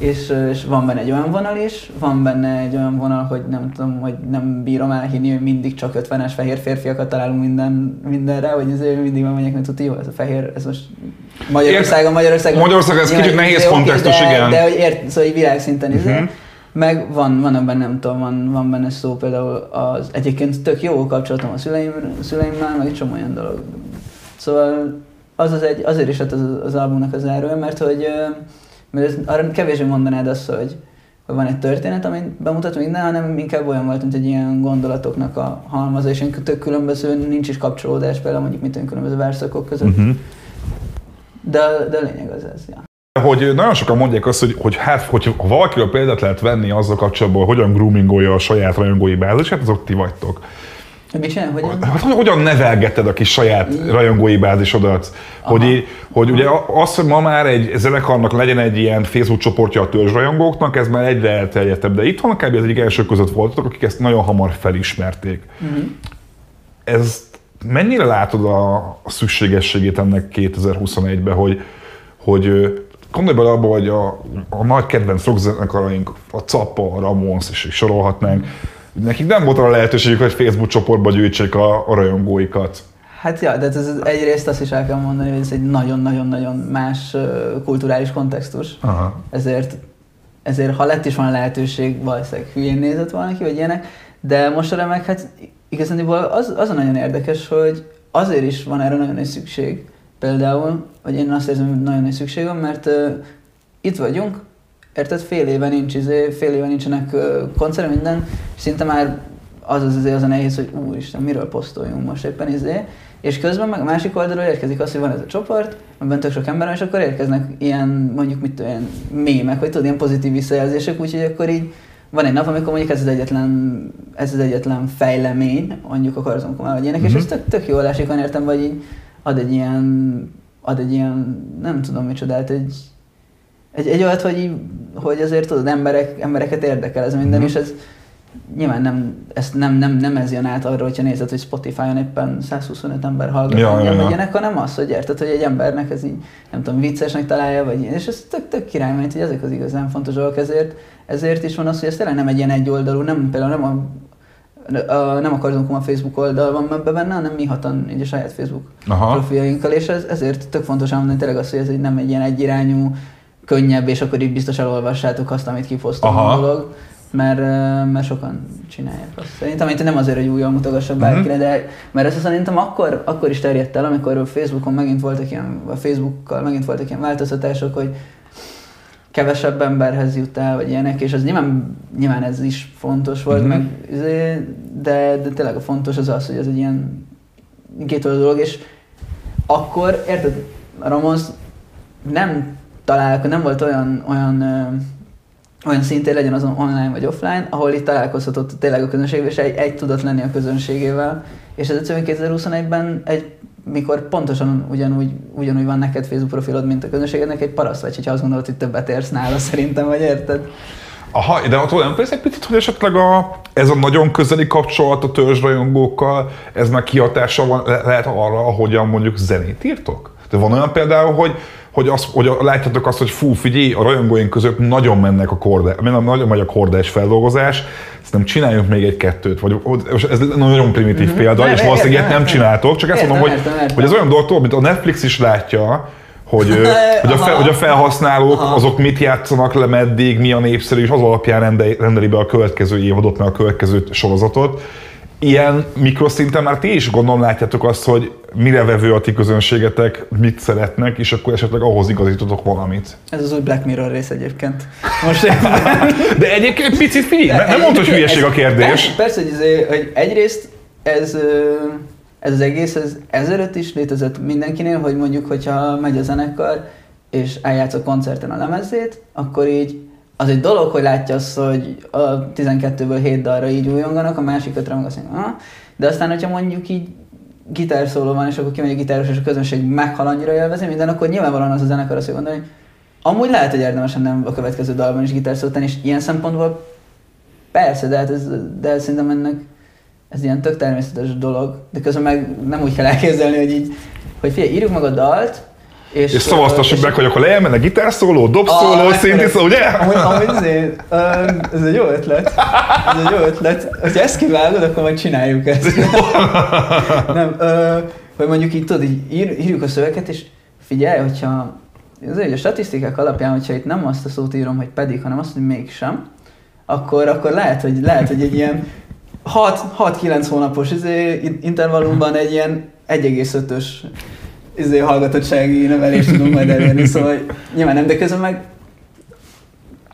B: és, és van benne egy olyan vonal is, van benne egy olyan vonal, hogy nem tudom, hogy nem bírom elhinni, hogy mindig csak 50-es fehér férfiakat találunk minden, mindenre, hogy ezért mindig mondják, hogy tudja, jó, ez a fehér, ez most Magyarországon, Magyarországon.
A: Magyarországon ez kicsit nehéz kontextus,
B: de,
A: igen.
B: De, hogy ért, szóval világszinten uh-huh. Meg van, van benne, nem tudom, van, van benne szó például az egyébként tök jó kapcsolatom a szüleim, szüleimmel, meg egy csomó olyan dolog. Szóval az, az egy, azért is lett az, az albumnak az erő, mert hogy mert ez, arra kevésbé mondanád azt, hogy, hogy van egy történet, amit bemutat minden, hanem inkább olyan volt, mint egy ilyen gondolatoknak a halmaza, és tök különböző, nincs is kapcsolódás például mondjuk mint különböző verszakok között. Uh-huh. De, de a lényeg az ez, ja.
A: Hogy nagyon sokan mondják azt, hogy, hogy hát, hogy ha valakiről példát lehet venni azzal kapcsolatban, hogy hogyan groomingolja a saját rajongói bázisát, azok ti vagytok.
B: Hogyan?
A: Hát, hogyan nevelgeted a kis saját rajongói bázisodat? Hogy, így, hogy ugye az, hogy ma már egy zenekarnak legyen egy ilyen Facebook csoportja a rajongóknak, ez már egyre elterjedtebb, de itthon kb. az egyik első között voltatok, akik ezt nagyon hamar felismerték. Uh-huh. Ez mennyire látod a, a szükségességét ennek 2021-ben, hogy, hogy gondolj bele abba, hogy a, a nagy kedvenc rockzenekaraink, a Zappa, a Ramones, és sorolhatnánk, nekik nem volt a lehetőségük, hogy Facebook csoportba gyűjtsék a, a rajongóikat.
B: Hát ja, de ez, egyrészt azt is el kell mondani, hogy ez egy nagyon-nagyon-nagyon más kulturális kontextus. Aha. Ezért, ezért, ha lett is van lehetőség, valószínűleg hülyén nézett valaki, vagy ilyenek, de most meg hát igazán az, az a nagyon érdekes, hogy azért is van erre nagyon nagy szükség. Például, vagy én azt érzem, hogy nagyon nagy szükség van, mert uh, itt vagyunk, érted, fél éve nincs, izé, fél éve nincsenek uh, koncert, minden, és szinte már az az azért az a nehéz, hogy úristen, miről posztoljunk most éppen izé, és közben meg a másik oldalról érkezik az, hogy van ez a csoport, amiben tök sok ember van, és akkor érkeznek ilyen, mondjuk mit olyan mémek, vagy tudod, ilyen pozitív visszajelzések, úgyhogy akkor így van egy nap, amikor mondjuk ez az egyetlen, ez az egyetlen fejlemény, mondjuk a karazonkomál, vagy ilyenek, mm-hmm. és ez tök, tök jól esik, értem, vagy így ad egy ilyen, ad egy ilyen, nem tudom micsodát, egy, egy, egy olyat, hogy, hogy azért tudod, emberek, embereket érdekel ez minden, mm-hmm. és ez nyilván nem, ezt nem, nem, nem ez jön át arra, hogyha nézed, hogy Spotify-on éppen 125 ember hallgat, ja, ja, ja. Ilyenek, hanem az, hogy érted, hogy egy embernek ez így, nem tudom, viccesnek találja, vagy ilyen, és ez tök, tök király, mert hogy ezek az igazán fontos dolgok, ezért, ezért is van az, hogy ez tényleg nem egy ilyen egyoldalú, nem például nem a, nem akarunk a Facebook oldal van ebbe benne, hanem mi hatan így a saját Facebook Aha. profiljainkkal, és ez, ezért tök fontos elmondani tényleg az, hogy ez egy, nem egy ilyen egyirányú, könnyebb, és akkor így biztos elolvassátok azt, amit kifosztom a dolog, mert, mert sokan csinálják azt. Szerintem itt nem azért, hogy újra mutogassak mhm. bárkire, uh-huh. de mert ez szerintem akkor, akkor is terjedt el, amikor a Facebookon megint voltak ilyen, a Facebookkal megint voltak ilyen változtatások, hogy kevesebb emberhez jut el, vagy ilyenek, és az nyilván, nyilván ez is fontos volt, uh-huh. meg, izé, de, de tényleg a fontos az az, hogy ez egy ilyen két dolog, és akkor, érted, Ramos nem találkozott, nem volt olyan, olyan olyan szintén legyen azon online vagy offline, ahol itt találkozhatott tényleg a közönség, és egy, egy tudott lenni a közönségével. És ez egyszerűen 2021-ben egy mikor pontosan ugyanúgy, ugyanúgy van neked Facebook profilod, mint a közönségednek, egy paraszt vagy, hogyha azt gondolod, hogy többet érsz nála szerintem, vagy érted?
A: Aha, de ott olyan egy picit, hogy esetleg a, ez a nagyon közeli kapcsolat a törzsrajongókkal, ez meg kihatással van, lehet arra, ahogyan mondjuk zenét írtok? De van olyan például, hogy hogy, az, hogy látjátok azt, hogy fú, figyelj, a rajongóink között nagyon mennek a kordás, nagyon megy a kordás feldolgozás, nem csináljunk még egy-kettőt, vagy ez nagyon primitív mm-hmm. példa, és valószínűleg ilyet nem csináltok, csak ezt mondom, hogy, hogy ez olyan dolog, mint a Netflix is látja, hogy, hogy, a, fel, hogy a felhasználók Aha. azok mit játszanak le meddig, mi a népszerű, és az alapján rendeli, rendeli be a következő évadot, meg a következő sorozatot ilyen mikroszinten már ti is gondolom látjátok azt, hogy mire vevő a ti közönségetek, mit szeretnek, és akkor esetleg ahhoz igazítotok valamit.
B: Ez az új Black Mirror rész egyébként. Most
A: De egyébként picit figyelj, nem mondta, hogy hülyeség a kérdés.
B: Persze, hogy, azért, hogy egyrészt ez, ez az egész, ez ezelőtt is létezett mindenkinél, hogy mondjuk, hogyha megy a zenekar, és eljátsz a koncerten a lemezét, akkor így az egy dolog, hogy látja azt, hogy a 12-ből 7 dalra így újonganak, a másik ötre meg azt mondja, ah. de aztán, hogyha mondjuk így gitárszóló van, és akkor kimegy a gitáros, és a közönség meghal annyira élvezi minden, akkor nyilvánvalóan az a zenekar azt gondolja, hogy amúgy lehet, hogy érdemes nem a következő dalban is gitárszót tenni, és ilyen szempontból persze, de, hát ez, de szerintem ennek ez ilyen tök természetes dolog, de közben meg nem úgy kell elképzelni, hogy így, hogy figyelj, írjuk meg a dalt,
A: és, és szavaztassuk meg, hogy akkor egy gitárszóló, dobszóló,
B: Ah,
A: szintiszóló, ugye?
B: Amúgy, amúgy um, ez egy jó ötlet. Ez egy jó ötlet. Ha ezt kivágod, akkor majd csináljuk ezt. Nem, ö, hogy mondjuk így tudod, így ír, írjuk a szöveget, és figyelj, hogyha azért, a statisztikák alapján, hogyha itt nem azt a szót írom, hogy pedig, hanem azt, hogy mégsem, akkor, akkor lehet, hogy, lehet, hogy egy ilyen 6-9 hónapos izé, intervallumban egy ilyen 1,5-ös izé, hallgatottsági növelést tudunk majd elérni, szóval nyilván nem, de közben meg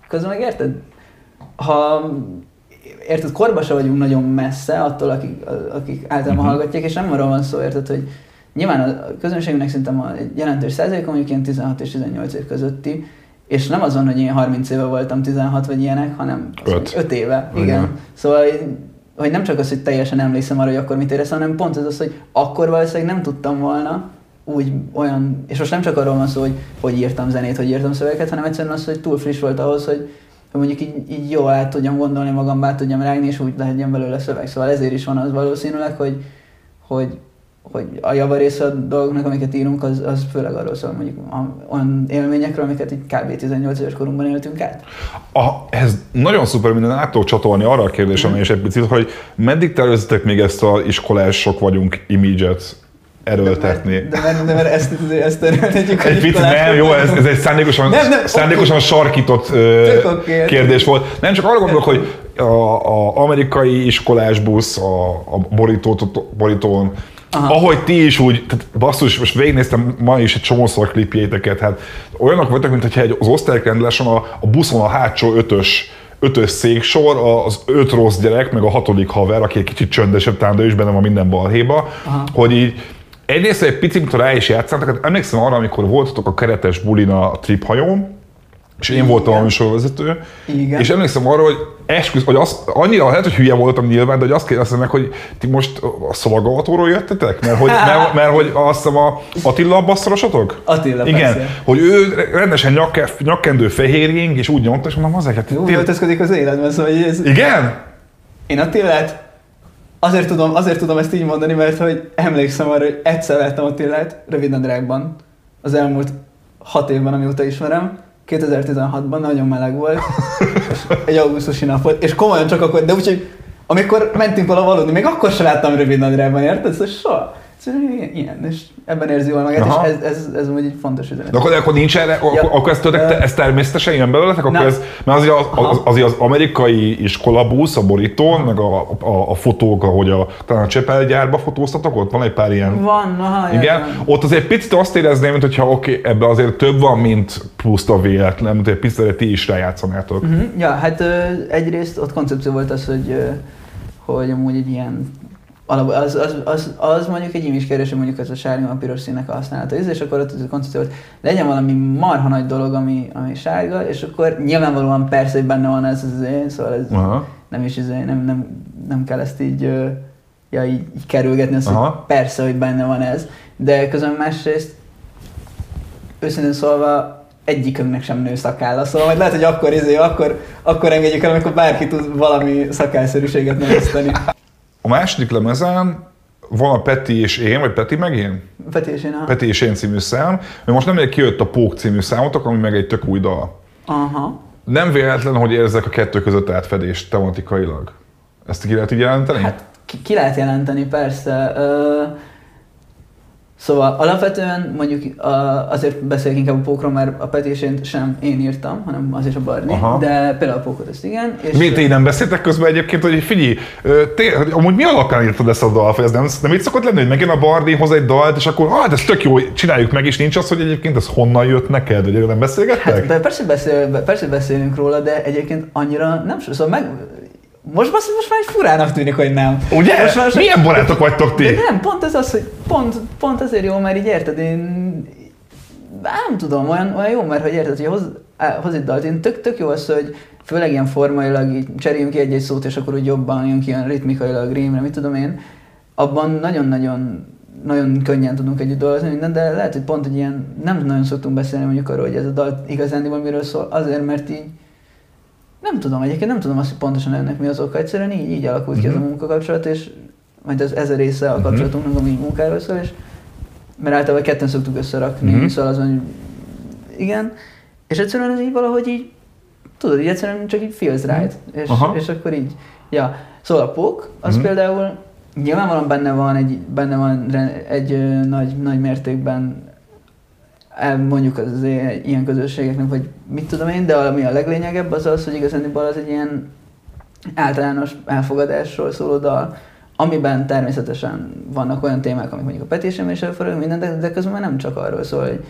B: közben meg érted? Ha érted, korba se vagyunk nagyon messze attól, akik, akik általában
A: Mhm.
B: hallgatják, és nem arról van szó, érted, hogy nyilván a közönségünknek szerintem a jelentős százaléka mondjuk ilyen 16 és 18 év közötti, és nem az van, hogy én 30 éve voltam 16 vagy ilyenek, hanem
A: Öt.
B: 5 éve.
A: Igen.
B: Igen. Szóval hogy nem csak az, hogy teljesen emlékszem arra, hogy akkor mit éreztem, hanem pont ez az, hogy akkor valószínűleg nem tudtam volna úgy olyan, és most nem csak arról van szó, hogy hogy írtam zenét, hogy írtam szövegeket, hanem egyszerűen az, hogy túl friss volt ahhoz, hogy, hogy mondjuk így, így jól át tudjam gondolni magam, át tudjam rágni, és úgy legyen belőle szöveg. Szóval ezért is van az valószínűleg, hogy, hogy, hogy a javarésze a dolgoknak, amiket írunk, az, az főleg arról szól, mondjuk olyan élményekről, amiket így kb. 18 éves korunkban éltünk át.
A: A, ez nagyon szuper minden át tudok csatolni arra a kérdésemre is egy picit, hogy meddig tervezitek még ezt a iskolások vagyunk image-et erőltetni?
B: De mert, de mert ezt, ezt erőltetjük.
A: Egy picit nem, jó, ez, ez egy szándékosan,
B: Nem, nem,
A: szándékosan sarkított ö,
B: Tök oké.
A: kérdés volt. Nem csak arra gondolok, hogy a, a amerikai iskolás busz a, a borítót, borítón,
B: Aha.
A: ahogy ti is úgy, tehát basszus, most végignéztem ma is egy csomószor klipjéteket, hát olyanok voltak, mint hogyha egy, az osztályrendláson a, a buszon a hátsó ötös ötös széksor, az öt rossz gyerek, meg a hatodik haver, aki egy kicsit csöndesebb, talán de ő is benne van minden balhéba,
B: Aha.
A: hogy így egyrészt egy picit, mint rá is játszátok, hát emlékszem arra, amikor voltatok a keretes bulin a trip hajón, és én voltam a
B: Igen.
A: műsorvezető,
B: Igen.
A: és emlékszem arra, hogy esküsz, hogy az, annyira lehet, hogy hülye voltam nyilván, de hogy azt kérdeztem meg, hogy ti most a szolagavatóról jöttetek? Mert hogy, mert, mert, hogy azt hiszem a Attila basszorosotok?
B: Attila,
A: Igen,
B: persze.
A: hogy ő rendesen nyakke, nyakkendő fehérjénk, és úgy nyomta, és mondom, azért, hát
B: Úgy
A: ti-
B: öltözködik az életben, szóval ez,
A: Igen?
B: Én Attilát azért tudom, azért tudom ezt így mondani, mert hogy emlékszem arra, hogy egyszer láttam Attilát rövidnadrágban az elmúlt hat évben, amióta ismerem. 2016-ban nagyon meleg volt, egy augusztusi nap volt, és komolyan csak akkor, de úgyhogy amikor mentünk vala aludni, még akkor sem láttam rövidnadrágban, érted? Szóval soha. Szóval ilyen, és ebben érzi jól magát,
A: Aha.
B: és ez, ez, ez amúgy egy fontos üzenet.
A: De akkor, akkor nincs erre, akkor,
B: Ja.
A: akkor ez, tőletek,
B: Ö,
A: ez természetesen jön belőletek? Akkor
B: nem.
A: ez, mert azért az, az, azért az amerikai iskolabusz, a borítón, meg a, a, a fotók, ahogy a, talán a Csepel gyárba fotóztatok, ott van egy pár ilyen
B: Van, aha,
A: Igen,
B: jaj,
A: ott azért picit azt érezném, mint hogyha oké, okay, ebben azért több van, mint puszta véletlen, mint egy picit ti is rájátszanátok.
B: Uh-huh. Ja, hát egyrészt ott koncepció volt az, hogy, hogy amúgy egy ilyen az, az, az, az, mondjuk egy imis kérdés, hogy mondjuk ez a sárga, a piros színnek a használata és akkor ott a koncepció volt, legyen valami marha nagy dolog, ami, ami sárga, és akkor nyilvánvalóan persze, hogy benne van ez az én, szóval ez
A: Aha.
B: nem is izé, nem, nem, nem kell ezt így, ja, így, így kerülgetni, azt, hogy persze, hogy benne van ez, de közben másrészt őszintén szólva egyikünknek sem nő szakálla, szóval majd lehet, hogy akkor, izé, akkor, akkor engedjük el, amikor bárki tud valami szakálszerűséget növeszteni.
A: A második lemezen van a Peti és én, vagy Peti meg én?
B: Peti és én a...
A: Peti és én című szám, mert most nemrég kijött a Pók című számotok, ami meg egy tök új dal.
B: Aha.
A: Nem véletlen, hogy érzek a kettő között átfedést tematikailag. Ezt ki lehet így jelenteni?
B: Hát ki, ki lehet jelenteni, persze. Ö, Szóval alapvetően mondjuk a, azért beszélek inkább a pókról, mert a Peti és én sem én írtam, hanem az is a Barni,
A: Aha.
B: de például a pókot ezt igen. És
A: Miért így nem beszéltek közben egyébként, hogy figyelj, hogy amúgy mi alapján írtad ezt a dalt, ez nem, nem így szokott lenni, hogy megjön a Bardi, hoz egy dalt, és akkor hát ez tök jó, csináljuk meg, és nincs az, hogy egyébként ez honnan jött neked, erről nem beszélgettek?
B: Hát, persze, beszél, persze beszélünk róla, de egyébként annyira nem szóval meg, most, most, most már egy furának tűnik, hogy nem.
A: Ugye?
B: Most, most,
A: Milyen barátok vagytok ti?
B: De nem, pont ez az, hogy pont, pont azért jó, mert így érted, én nem tudom, olyan, olyan jó, mert hogy érted, hogy hoz, hoz egy dalt, én tök, tök jó az, hogy főleg ilyen formailag így cseréljünk ki egy-egy szót, és akkor úgy jobban jön ki ilyen ritmikailag, rímre, mit tudom én. Abban nagyon-nagyon nagyon könnyen tudunk együtt dolgozni minden, de lehet, hogy pont egy ilyen, nem nagyon szoktunk beszélni mondjuk arról, hogy ez a dal igazán miről szól, azért, mert így nem tudom, egyébként nem tudom azt, hogy pontosan ennek mi az oka, egyszerűen így, így alakult ki ez a
A: Mhm.
B: munkakapcsolat, és majd ez, ez a része a
A: Mhm.
B: kapcsolatunknak, ami így munkáról szól, és mert általában ketten szoktuk összerakni,
A: Mhm.
B: szóval az, hogy igen, és egyszerűen ez így valahogy így, tudod, így egyszerűen csak így feels right, és,
A: Mhm. Aha.
B: és akkor így, ja. Szóval a pók, az
A: Mhm.
B: például nyilvánvalóan benne van egy, benne van egy ö, nagy, nagy mértékben mondjuk az ilyen közösségeknek, vagy mit tudom én, de ami a leglényegebb az az, hogy igazániból az egy ilyen általános elfogadásról szóló dal, amiben természetesen vannak olyan témák, amik mondjuk a petésem is elfordul, minden, de, de közben már nem csak arról szól, hogy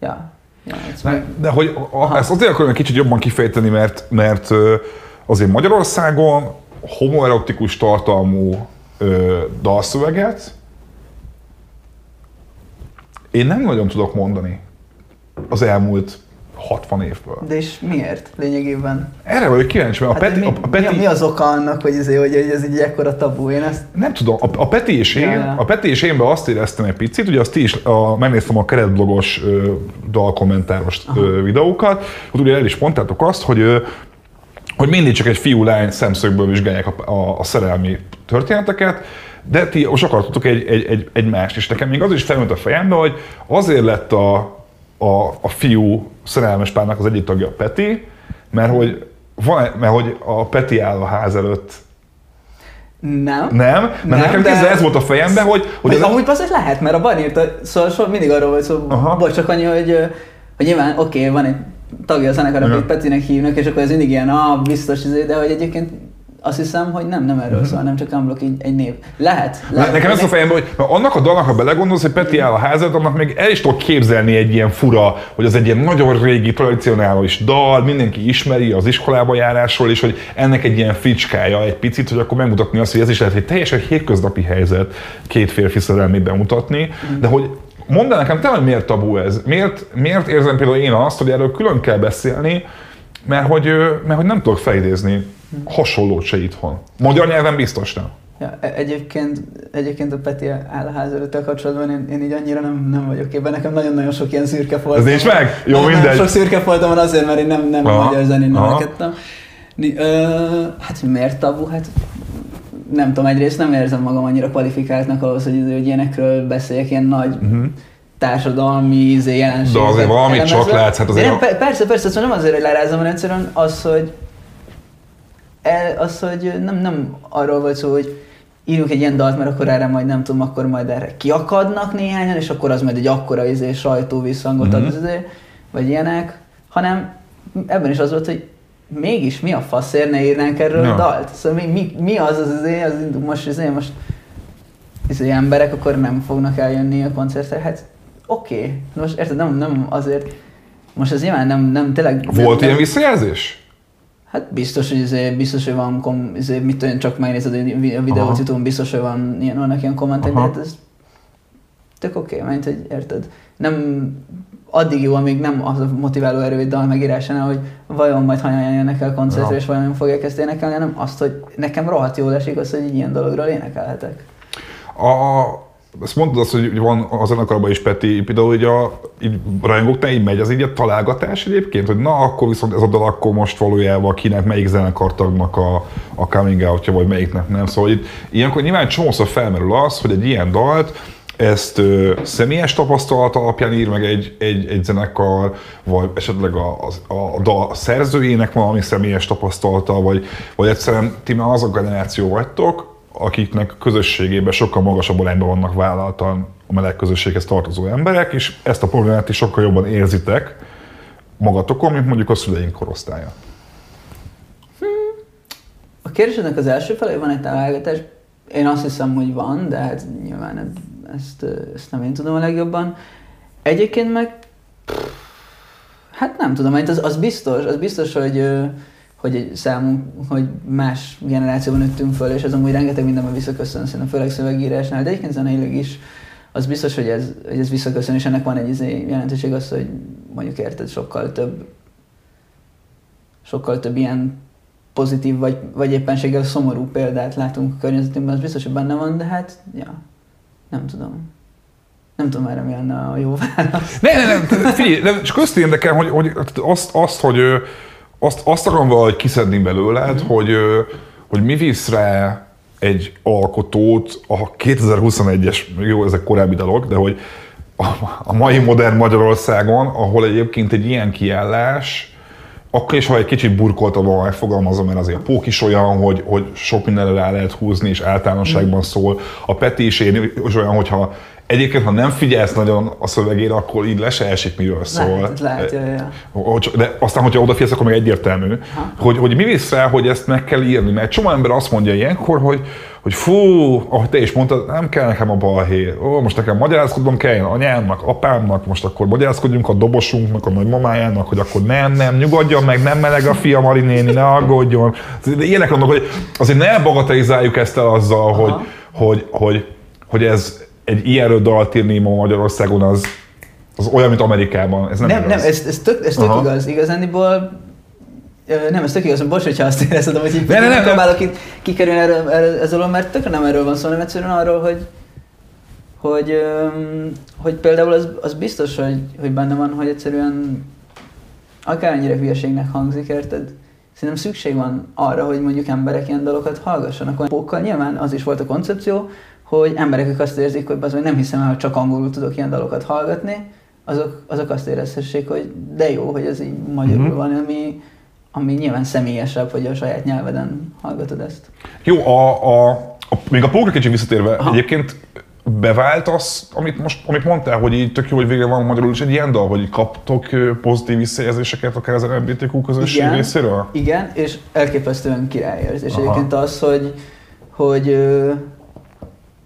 B: ja, ja meg-
A: de hogy a,
B: Aha.
A: ezt azért akarom egy kicsit jobban kifejteni, mert, mert azért Magyarországon homoerotikus tartalmú ö, dalszöveget én nem nagyon tudok mondani az elmúlt 60 évből.
B: de és miért lényegében?
A: Erre vagyok kíváncsi, mert a
B: Hát
A: Peti,
B: mi,
A: a, a Peti,
B: mi, a- az oka annak, hogy, ez, hogy ez egy ekkora tabu? Én ezt
A: nem tudom, a, a Peti és én,
B: Ja, ja.
A: a Peti és énben azt éreztem egy picit, ugye azt is, a, megnéztem a keretblogos ö, dalkommentáros ö, videókat, ott ugye el is mondtátok azt, hogy ö, hogy mindig csak egy fiú-lány szemszögből vizsgálják a, a, a szerelmi történeteket, de ti most akartatok egy, egy, egy, egy mást, és nekem még az is felmerült a fejembe, hogy azért lett a, a, a fiú szerelmes párnak az egyik tagja a Peti, mert hogy, van, mert hogy a Peti áll a ház előtt
B: nem.
A: nem, mert
B: Nem,
A: nekem
B: de-
A: ez volt a fejemben, hogy, hogy
B: Hogy
A: ez
B: amúgy az lehet, mert a Ban írta, szóval so, mindig arról volt szó,
A: Aha.
B: bocs, csak annyi, hogy, hogy nyilván oké, okay, van egy tagja a zenekarnak,
A: Igen.
B: akit Petinek hívnak, és akkor ez mindig ilyen, ah, biztos, izé, de hogy egyébként azt hiszem, hogy nem, nem erről szól, nem csak unblock így egy név. Lehet. Lehet
A: nekem ez a fejemben, hogy mert annak a dalnak, ha belegondolsz, hogy Peti áll a házat, annak még el is tudok képzelni egy ilyen fura, hogy az egy ilyen nagyon régi, tradicionális dal, mindenki ismeri az iskolába járásról, és hogy ennek egy ilyen fricskája egy picit, hogy akkor megmutatni azt, hogy ez is lehet egy teljesen hétköznapi helyzet két férfi szerelmét bemutatni, de hogy mondd el nekem, te, hogy miért tabu ez? Miért, miért érzem például én azt, hogy erről külön kell beszélni, mert hogy, mert hogy nem tudok felidézni hasonlót se itthon. Magyar nyelven biztos nem.
B: Ja, e- egyébként, egyébként a Peti áll a ház előttel kapcsolatban én, én így annyira nem, nem vagyok képben. Nekem nagyon-nagyon sok ilyen szürke foltom.
A: Ez nincs meg? Jó,
B: Nagyon-
A: mindegy.
B: Sok szürke foltom van azért, mert én nem, nem
A: Aha,
B: magyar zenén Ö, hát miért tabu? Hát nem tudom, egyrészt nem érzem magam annyira kvalifikáltnak ahhoz, hogy, hogy ilyenekről beszéljek, ilyen nagy
A: Uh-huh.
B: társadalmi izé, jelenségeket.
A: De azért valamit csak látsz, hát azért
B: nem,
A: a-
B: persze, persze, szóval nem azért, hogy lerázom, hanem egyszerűen az, hogy az, hogy nem, nem arról volt szó, hogy írunk egy ilyen dalt, mert akkor erre majd nem tudom, akkor majd erre kiakadnak néhányan, és akkor az majd egy akkora izé, sajtó visszhangot ad,
A: Mhm.
B: izé, vagy ilyenek, hanem ebben is az volt, hogy mégis mi a faszért ne írnánk erről a dalt? Szóval mi, mi, mi az az izé, az most izé, most izé, emberek akkor nem fognak eljönni a koncertre, hát oké, okay. most érted, nem, nem azért, most ez nyilván nem, nem tényleg...
A: Volt
B: nem,
A: ilyen visszajelzés?
B: Hát biztos, hogy izé, biztos, hogy van, kom, izé, mit tudom, csak megnézed a vi- a videót
A: Aha.
B: youtube biztos, hogy van, ilyen, vannak ilyen kommentek, de hát ez tök oké, okay, mert hogy érted. Nem addig jó, amíg nem az a motiváló erő egy dal megírásánál, hogy vajon majd hányan jönnek el koncertre,
A: Ja.
B: és vajon fogják ezt énekelni, hanem azt, hogy nekem rohadt jól esik az, hogy egy ilyen dologról énekelhetek.
A: A, ezt mondtad azt, hogy van a zenekarban is Peti, például így a így rajongóknál így megy az így a találgatás egyébként, hogy na akkor viszont ez a dal akkor most valójában kinek melyik zenekartagnak a, a coming outja, vagy melyiknek nem. Szóval itt ilyenkor nyilván csomószor felmerül az, hogy egy ilyen dalt ezt ö, személyes tapasztalat alapján ír meg egy, egy, egy zenekar, vagy esetleg a, a, a dal szerzőjének valami személyes tapasztalata, vagy, vagy egyszerűen ti már az a generáció vagytok, akiknek közösségében sokkal magasabb arányban vannak vállaltan a meleg közösséghez tartozó emberek, és ezt a problémát is sokkal jobban érzitek magatokon, mint mondjuk a szüleink korosztálya.
B: A kérdésednek az első felé van egy találgatás. Én azt hiszem, hogy van, de hát nyilván ezt, ezt nem én tudom a legjobban. Egyébként meg, hát nem tudom, az, az biztos, az biztos, hogy, hogy számunk, hogy más generációban nőttünk föl, és ez amúgy rengeteg mindenben visszaköszön, szerintem főleg szövegírásnál, de egyébként zeneileg is, az biztos, hogy ez, hogy ez visszaköszön, és ennek van egy izé jelentőség az, hogy mondjuk érted, sokkal több sokkal több ilyen pozitív, vagy, vagy éppenséggel szomorú példát látunk a környezetünkben, az biztos, hogy benne van, de hát, ja, nem tudom. Nem tudom erre mi lenne a jó válasz.
A: Ne, ne, ne, figyelj, de csak azt érdekel, hogy, hogy azt, azt, hogy azt, azt akarom valahogy kiszedni belőled,
B: Mhm.
A: mm. hogy, hogy mi visz rá egy alkotót a 2021-es, jó, ezek korábbi dalok, de hogy a, a mai modern Magyarországon, ahol egyébként egy ilyen kiállás, akkor is, ha egy kicsit burkoltabban megfogalmazom, mert azért a pók is olyan, hogy, hogy sok mindenre rá lehet húzni, és általánosságban szól. A Peti is én is olyan, hogyha egyébként, ha nem figyelsz nagyon a szövegére, akkor így le se esik, miről szól.
B: Lehet, lehet, ja, ja.
A: De aztán, hogyha odafigyelsz, akkor meg egyértelmű, hogy, hogy mi visz rá, hogy ezt meg kell írni. Mert csomó ember azt mondja ilyenkor, hogy, hogy fú, ahogy te is mondtad, nem kell nekem a balhé. Ó, most nekem magyarázkodnom kell anyámnak, apámnak, most akkor magyarázkodjunk a dobosunknak, a nagymamájának, hogy akkor nem, nem, nyugodjon meg, nem meleg a fia Mari néni, ne aggódjon. Ilyenek vannak, hogy azért ne bagatelizáljuk ezt el azzal, hogy, hogy, hogy, hogy ez egy ilyenről dalt írni ma Magyarországon, az, az olyan, mint Amerikában. Ez nem,
B: Nem, nem,
A: igaz.
B: ez, ez tök, ez tök
A: Aha.
B: igaz. Igazániból nem, ez tök igaz, bocs, hogyha azt érezted, hogy így
A: Ne, ne, ne, ne.
B: próbálok itt kikerülni erről, erről, ez alól, mert tökre nem erről van szó, hanem egyszerűen arról, hogy hogy, hogy például az, az biztos, hogy, hogy benne van, hogy egyszerűen akármennyire hülyeségnek hangzik, érted? Szerintem szükség van arra, hogy mondjuk emberek ilyen dalokat hallgassanak. Olyan Pókkal nyilván az is volt a koncepció, hogy emberek, akik azt érzik, hogy az, hogy nem hiszem el, hogy csak angolul tudok ilyen dalokat hallgatni, azok, azok azt érezhessék, hogy de jó, hogy ez így magyarul
A: Mhm.
B: van, ami, ami nyilván személyesebb, hogy a saját nyelveden hallgatod ezt.
A: Jó, a, a, a, még a pókra kicsit visszatérve,
B: Aha.
A: egyébként bevált az, amit most amit mondtál, hogy így tök jó, hogy végre van magyarul is egy ilyen dal, hogy kaptok pozitív visszajelzéseket akár az LMBTQ közösség
B: Igen.
A: részéről?
B: Igen, és elképesztően királyérzés.
A: Aha.
B: Egyébként az, hogy, hogy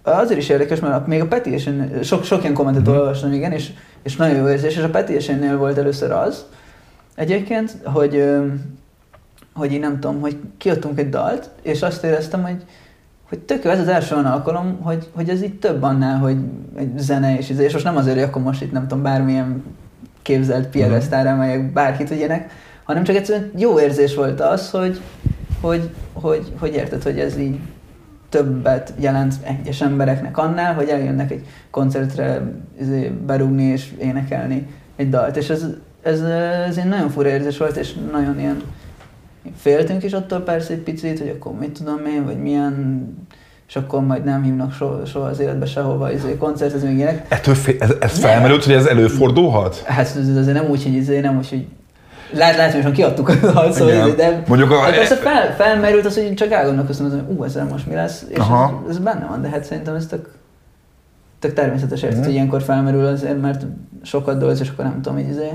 B: azért is érdekes, mert még a Petition, sok, sok ilyen kommentet
A: Mhm.
B: olvastam, igen, és, és nagyon jó érzés, és a Petitionnél volt először az, egyébként, hogy, hogy én nem tudom, hogy kiadtunk egy dalt, és azt éreztem, hogy, hogy tök jó, ez az első olyan alkalom, hogy, hogy ez így több annál, hogy egy zene és, izé, és most nem azért, hogy akkor most itt nem tudom, bármilyen képzelt piedesztára emeljek bárkit, hogy ilyenek, hanem csak egyszerűen jó érzés volt az, hogy, hogy, hogy, hogy érted, hogy ez így többet jelent egyes embereknek annál, hogy eljönnek egy koncertre izé, berúgni és énekelni egy dalt. És ez, ez, ez egy nagyon fura érzés volt, és nagyon ilyen féltünk is attól persze egy picit, hogy akkor mit tudom én, vagy milyen és akkor majd nem hívnak soha, soha az életbe sehova izé, koncertezni, még ilyenek.
A: Ettől fél, ez, ez felmerült, hogy ez előfordulhat?
B: Hát ez azért nem úgy, hogy izé, nem úgy, hogy Lát, látványosan kiadtuk a izé, de
A: Mondjuk a-
B: hát persze fel, felmerült az, hogy csak elgondolkoztam, hogy ú, ezzel most mi lesz, és
A: Aha.
B: ez, ez, benne van, de hát szerintem ez tök, tök természetes érted,
A: Mhm.
B: hogy ilyenkor felmerül azért, mert sokat dolgoz, és akkor nem tudom, így izé.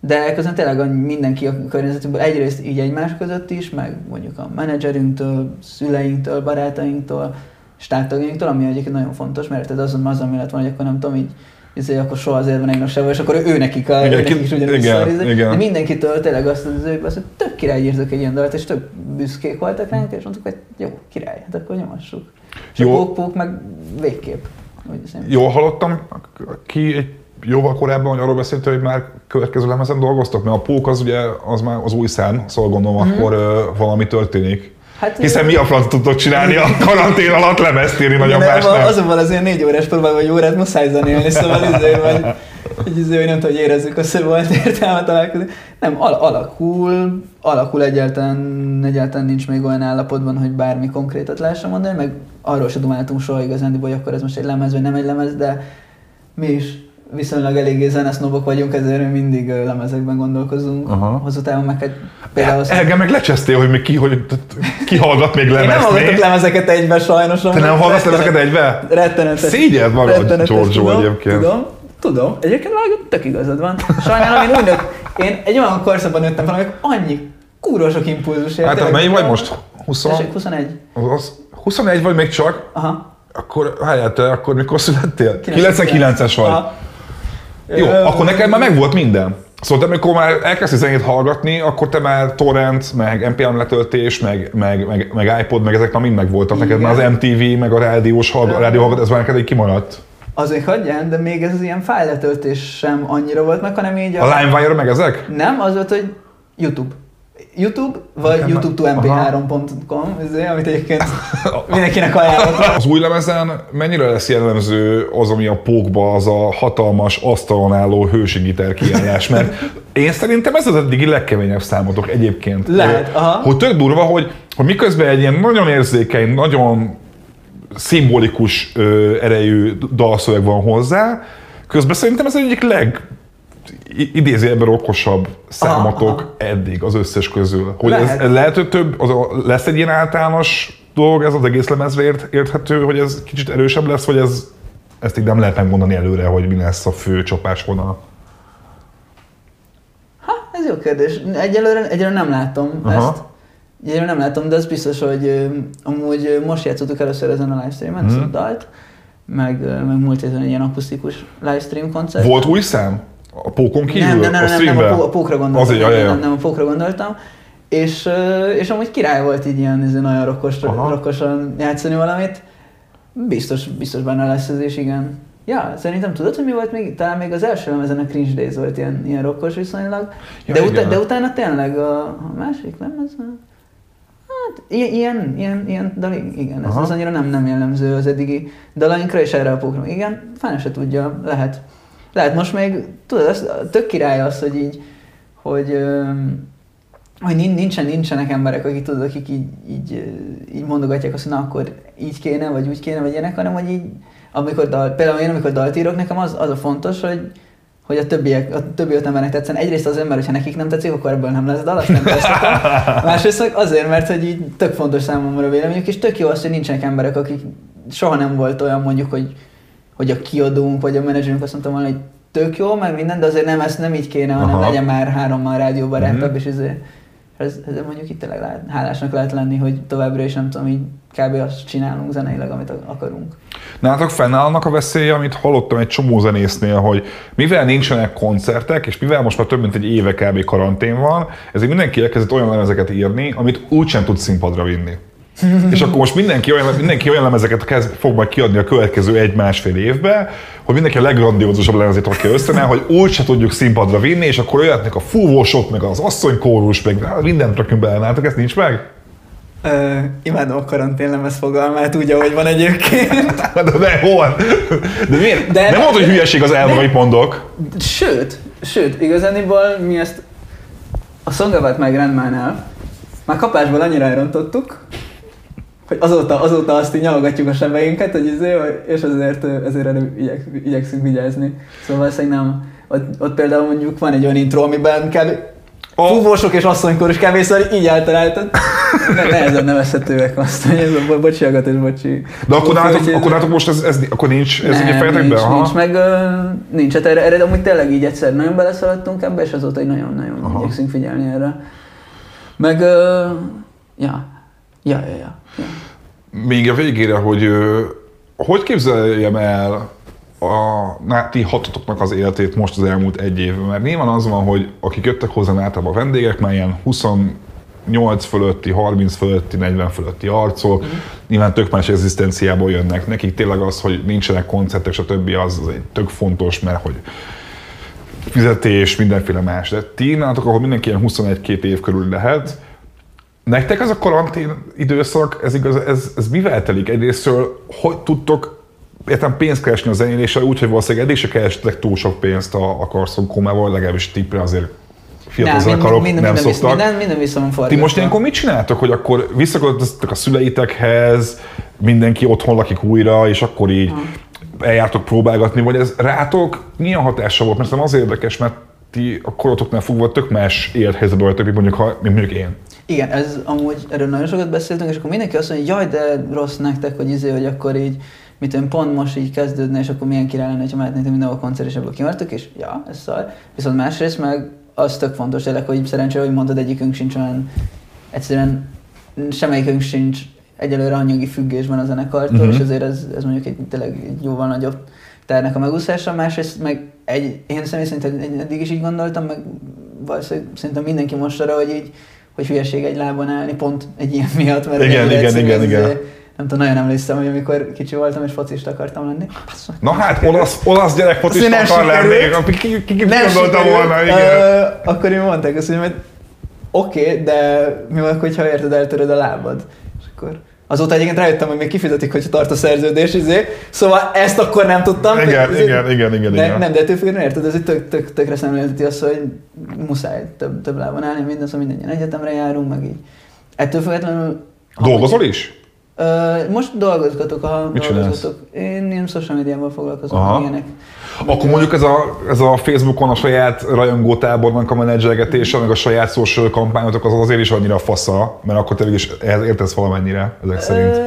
B: De közben tényleg mindenki a környezetünkből egyrészt így egymás között is, meg mondjuk a menedzserünktől, szüleinktől, barátainktól, stábtagjainktól, ami egyébként nagyon fontos, mert érted, az, az ami lett van, hogy akkor nem tudom, így izé, akkor soha azért van egy sehol, és akkor ő nekik, a,
A: Igen,
B: ő nekik
A: ki-
B: is ugyanúgy
A: igen,
B: szar, izé.
A: igen.
B: De mindenkitől tényleg azt az, hogy azt, hogy tök király írtak egy ilyen dalt, és tök büszkék voltak ránk, és mondtuk, hogy jó, király, hát akkor nyomassuk. És
A: Jó.
B: a pók, pók meg végképp.
A: Jól hallottam ki egy jóval korábban, hogy arról beszélt, hogy már következő lemezen dolgoztok, mert a pók az ugye az már az új szám, szóval gondolom
B: Mhm.
A: akkor ö, valami történik.
B: Hát,
A: Hiszen mi a franc tudtok csinálni a karantén alatt lemezt írni, nagyon nem.
B: Azonban az ilyen négy órás próbál, vagy órát muszáj zenélni, szóval izé, vagy, hogy, izé, hogy nem tudom, hogy érezzük azt, hogy volt értelme találkozni. Nem, al- alakul, alakul egyáltalán, egyáltalán nincs még olyan állapotban, hogy bármi konkrétat lehessen mondani, meg arról se dumáltunk soha igazán, hogy akkor ez most egy lemez, vagy nem egy lemez, de mi is viszonylag eléggé zenesznobok vagyunk, ezért mi mindig lemezekben gondolkozunk.
A: Aha.
B: Hosszú távon meg hát például azt,
A: Engem meg lecsesztél, hogy még ki, hogy ki hallgat még
B: én nem
A: lemezt
B: hallgatok lemezeket egybe sajnos.
A: Te nem hallgatsz
B: Rettenet-
A: ezeket egybe?
B: Rettenetes.
A: Szégyeld magad, Giorgio
B: tudom,
A: egyébként.
B: Tudom, tudom. Egyébként vágod, tök igazad van. Sajnálom, én úgy nőtt, én egy olyan korszakban nőttem fel, amik annyi kúró sok impulzus ért.
A: Hát mennyi vagy most? 20?
B: Tessék, 21.
A: Az 21 vagy még csak?
B: Aha.
A: Akkor, hát akkor mikor születtél? 99-es vagy.
B: Aha.
A: Jó, akkor neked már megvolt minden. Szóval te amikor már elkezdtél zenét hallgatni, akkor te már torrent, meg NPM letöltés, meg, meg, meg, meg iPod, meg ezek már mind megvoltak. Neked már az MTV, meg a rádiós hallgat, a rádió hallgat, ez már neked egy kimaradt.
B: Az még hagyján, de még ez az ilyen fájletöltés sem annyira volt meg, hanem így
A: A LimeWire meg ezek?
B: Nem, az volt, hogy YouTube. YouTube, vagy
A: Nekem
B: youtube to
A: már-
B: mp3.com, ezért, amit egyébként mindenkinek ajánlok.
A: Az új lemezen mennyire lesz jellemző az, ami a pókba, az a hatalmas asztalon álló hősi gitár kiállás? Mert én szerintem ez az eddigi legkeményebb számotok egyébként.
B: Lehet, aha.
A: Hogy tök durva, hogy, hogy miközben egy ilyen nagyon érzékeny, nagyon szimbolikus ö, erejű dalszöveg van hozzá, közben szerintem ez egyik leg idézőjelben okosabb számotok
B: aha.
A: eddig az összes közül. Hogy
B: Lehet.
A: ez lehet, hogy több, az a, lesz egy ilyen általános dolog, ez az egész lemezve ért, érthető, hogy ez kicsit erősebb lesz, vagy ez, ezt így nem lehet megmondani előre, hogy mi lesz a fő csapásvonal.
B: Ha, ez jó kérdés. Egyelőre, egyelőre nem látom
A: Aha.
B: ezt. Egyelőre nem látom, de az biztos, hogy amúgy most játszottuk először ezen a livestreamen,
A: Mhm.
B: ezt a dalt, meg, meg múlt héten egy ilyen akusztikus livestream koncert.
A: Volt új szám? A pókon kívül?
B: nem, nem, nem,
A: a
B: nem, nem, a, pó- a pókra gondoltam.
A: Azért, ja, ja, ja.
B: Nem, nem, a pókra gondoltam. És, és amúgy király volt így ilyen ez nagyon rokkos,
A: Aha.
B: rokkosan játszani valamit. Biztos, biztos benne lesz ez is, igen. Ja, szerintem tudod, hogy mi volt még? Talán még az első lemezen a Cringe Days volt ilyen, ilyen rokkos viszonylag.
A: Ja,
B: de, utána,
A: igen.
B: de utána tényleg a, a másik lemez, hát ilyen, ilyen, ilyen, ilyen dal, igen, ez,
A: Aha.
B: ez annyira nem, nem jellemző az eddigi dalainkra, és erre a pókra. Igen, fájna se tudja, lehet. Lehet most még, tudod, az, tök király az, hogy így, hogy, hogy nin- nincsen, nincsenek emberek, akik tudod, akik így, így, így mondogatják azt, hogy na akkor így kéne, vagy úgy kéne, vagy ilyenek, hanem hogy így, amikor dal, például én, amikor dalt írok, nekem az, az a fontos, hogy, hogy a többiek, a többi öt embernek tetszen. Egyrészt az ember, hogyha nekik nem tetszik, akkor ebből nem lesz dal, azt nem tesztetem. Másrészt azért, mert hogy így tök fontos számomra a véleményük, és tök jó az, hogy nincsenek emberek, akik soha nem volt olyan mondjuk, hogy, hogy a kiadónk, vagy a menedzserünk azt mondta volna, hogy tök jó, meg minden, de azért nem ezt nem így kéne, hanem
A: Aha.
B: legyen már hárommal rádióban
A: Mhm.
B: mm-hmm. és izé. Ez, ez mondjuk itt tényleg lehet, hálásnak lehet lenni, hogy továbbra is nem tudom, így kb. azt csinálunk zeneileg, amit akarunk.
A: Nálatok fennáll annak a veszélye, amit hallottam egy csomó zenésznél, hogy mivel nincsenek koncertek, és mivel most már több mint egy éve kb. karantén van, ezért mindenki elkezdett olyan lemezeket írni, amit úgysem tud színpadra vinni. és akkor most mindenki olyan, mindenki olyan lemezeket kezd, fog majd kiadni a következő egy-másfél évbe, hogy mindenki a leggrandiózusabb lemezét rakja össze, hogy úgyse tudjuk színpadra vinni, és akkor olyatnak a fúvósok, meg az asszonykórus, meg hát mindent rakjunk bele. Nálatok ez nincs meg?
B: Ö, imádom a karantén lemez fogalmát, úgy, ahogy van egyébként.
A: De, de hol? De miért?
B: De-
A: nem mondod, hogy hülyeség az elv, amit mondok.
B: Sőt, sőt, igazániból mi ezt a Song About My Grandmánál már kapásból annyira elrontottuk, hogy azóta, azóta azt így nyalogatjuk a sebeinket, hogy izé, és ezért, ezért erre igyek, igyekszünk vigyázni. Szóval valószínűleg nem. Ott, ott, például mondjuk van egy olyan intro, amiben kb.
A: A-
B: Fúvósok és asszonykor is kb. szóval így általáltan. Ne, nehezen nevezhetőek azt, hogy ez a bo- bocsiagat és bocsi.
A: De akkor nálatok,
B: ez-
A: akkor nálatok most ez, ez, akkor nincs, ez így a
B: nem,
A: fejetekben?
B: nincs,
A: Aha.
B: nincs, meg nincs. Hát erre, erre amúgy tényleg így egyszer nagyon beleszaladtunk ebbe, és azóta így nagyon-nagyon
A: Aha.
B: igyekszünk figyelni erre. Meg, ja, ja, ja, ja. ja.
A: Még a végére, hogy hogy képzeljem el a na, ti hatotoknak az életét most az elmúlt egy évben? Mert nyilván az van, hogy akik jöttek hozzám általában a vendégek, már ilyen 28 fölötti, 30 fölötti, 40 fölötti arcok, mm. nyilván tök más egzisztenciából jönnek. Nekik tényleg az, hogy nincsenek koncertek, többi az, az egy tök fontos, mert hogy fizetés, mindenféle más. De ti nálatok, ahol mindenki ilyen 21-2 év körül lehet, Nektek ez a karantén időszak, ez, igaz, ez, ez mivel telik? Egyrésztről, hogy tudtok értem pénzt keresni a zenéléssel, úgyhogy valószínűleg eddig se kerestek túl sok pénzt a, a Carson Komával, legalábbis tippre azért fiatal zenekarok
B: minden,
A: nem
B: minden,
A: szoktak.
B: minden, minden van
A: Ti most ilyenkor mit csináltok, hogy akkor visszaköltöztetek a szüleitekhez, mindenki otthon lakik újra, és akkor így eljártok próbálgatni, vagy ez rátok milyen hatása volt? Mert szerintem az érdekes, mert ti a korotoknál fogva tök más élethelyzetben vagytok, mint mondjuk, ha, mint mondjuk én.
B: Igen, ez amúgy, erről nagyon sokat beszéltünk, és akkor mindenki azt mondja, hogy jaj, de rossz nektek, hogy izé, hogy akkor így, mit tudom, pont most így kezdődne, és akkor milyen király lenne, ha mehetnétek mindenhol koncert, és ebből kimartok, és ja, ez szar. Viszont másrészt meg az tök fontos tényleg, hogy szerencsére, hogy mondtad, egyikünk sincs olyan, egyszerűen semmelyikünk sincs egyelőre anyagi függésben a zenekartól, uh-huh. és ezért ez, ez mondjuk egy, tényleg egy jóval nagyobb ternek a megúszása, másrészt meg egy, én személy szerint eddig is így gondoltam, meg valószínűleg szerintem mindenki most arra, hogy így, hogy hülyeség egy lábon állni, pont egy ilyen miatt, mert
A: Igen, igen, igen, igen.
B: Nem tudom, nagyon emlékszem, hogy amikor kicsi voltam és focista akartam lenni.
A: Na hát, olasz, olasz gyerek focista akar lenni, ki, ki, ki, volna, igen.
B: Ö, akkor én mondták azt, hogy oké, okay, de mi van, hogyha érted, eltöröd a lábad? És akkor azóta egyébként rájöttem, hogy még kifizetik, hogyha tart a szerződés, izé. Szóval ezt akkor nem tudtam.
A: Igen,
B: Izé-
A: igen, igen, igen,
B: de,
A: igen.
B: Nem, de ettől függően érted, ez egy tök, tök, tökre szemlélteti azt, hogy muszáj több, több lábon állni, minden, szóval mindannyian egyetemre járunk, meg így. Ettől függetlenül...
A: Dolgozol is?
B: Most dolgozgatok, ha
A: Mit csinálsz?
B: dolgozgatok. Én ilyen social médiával foglalkozom,
A: Aha.
B: ilyenek.
A: Akkor mondjuk ez a, ez a Facebookon a saját rajongótábornak a menedzselgetése, meg a saját social kampányotok az azért is annyira fasza, mert akkor te is ehhez értesz valamennyire, ezek szerint.
B: Ö,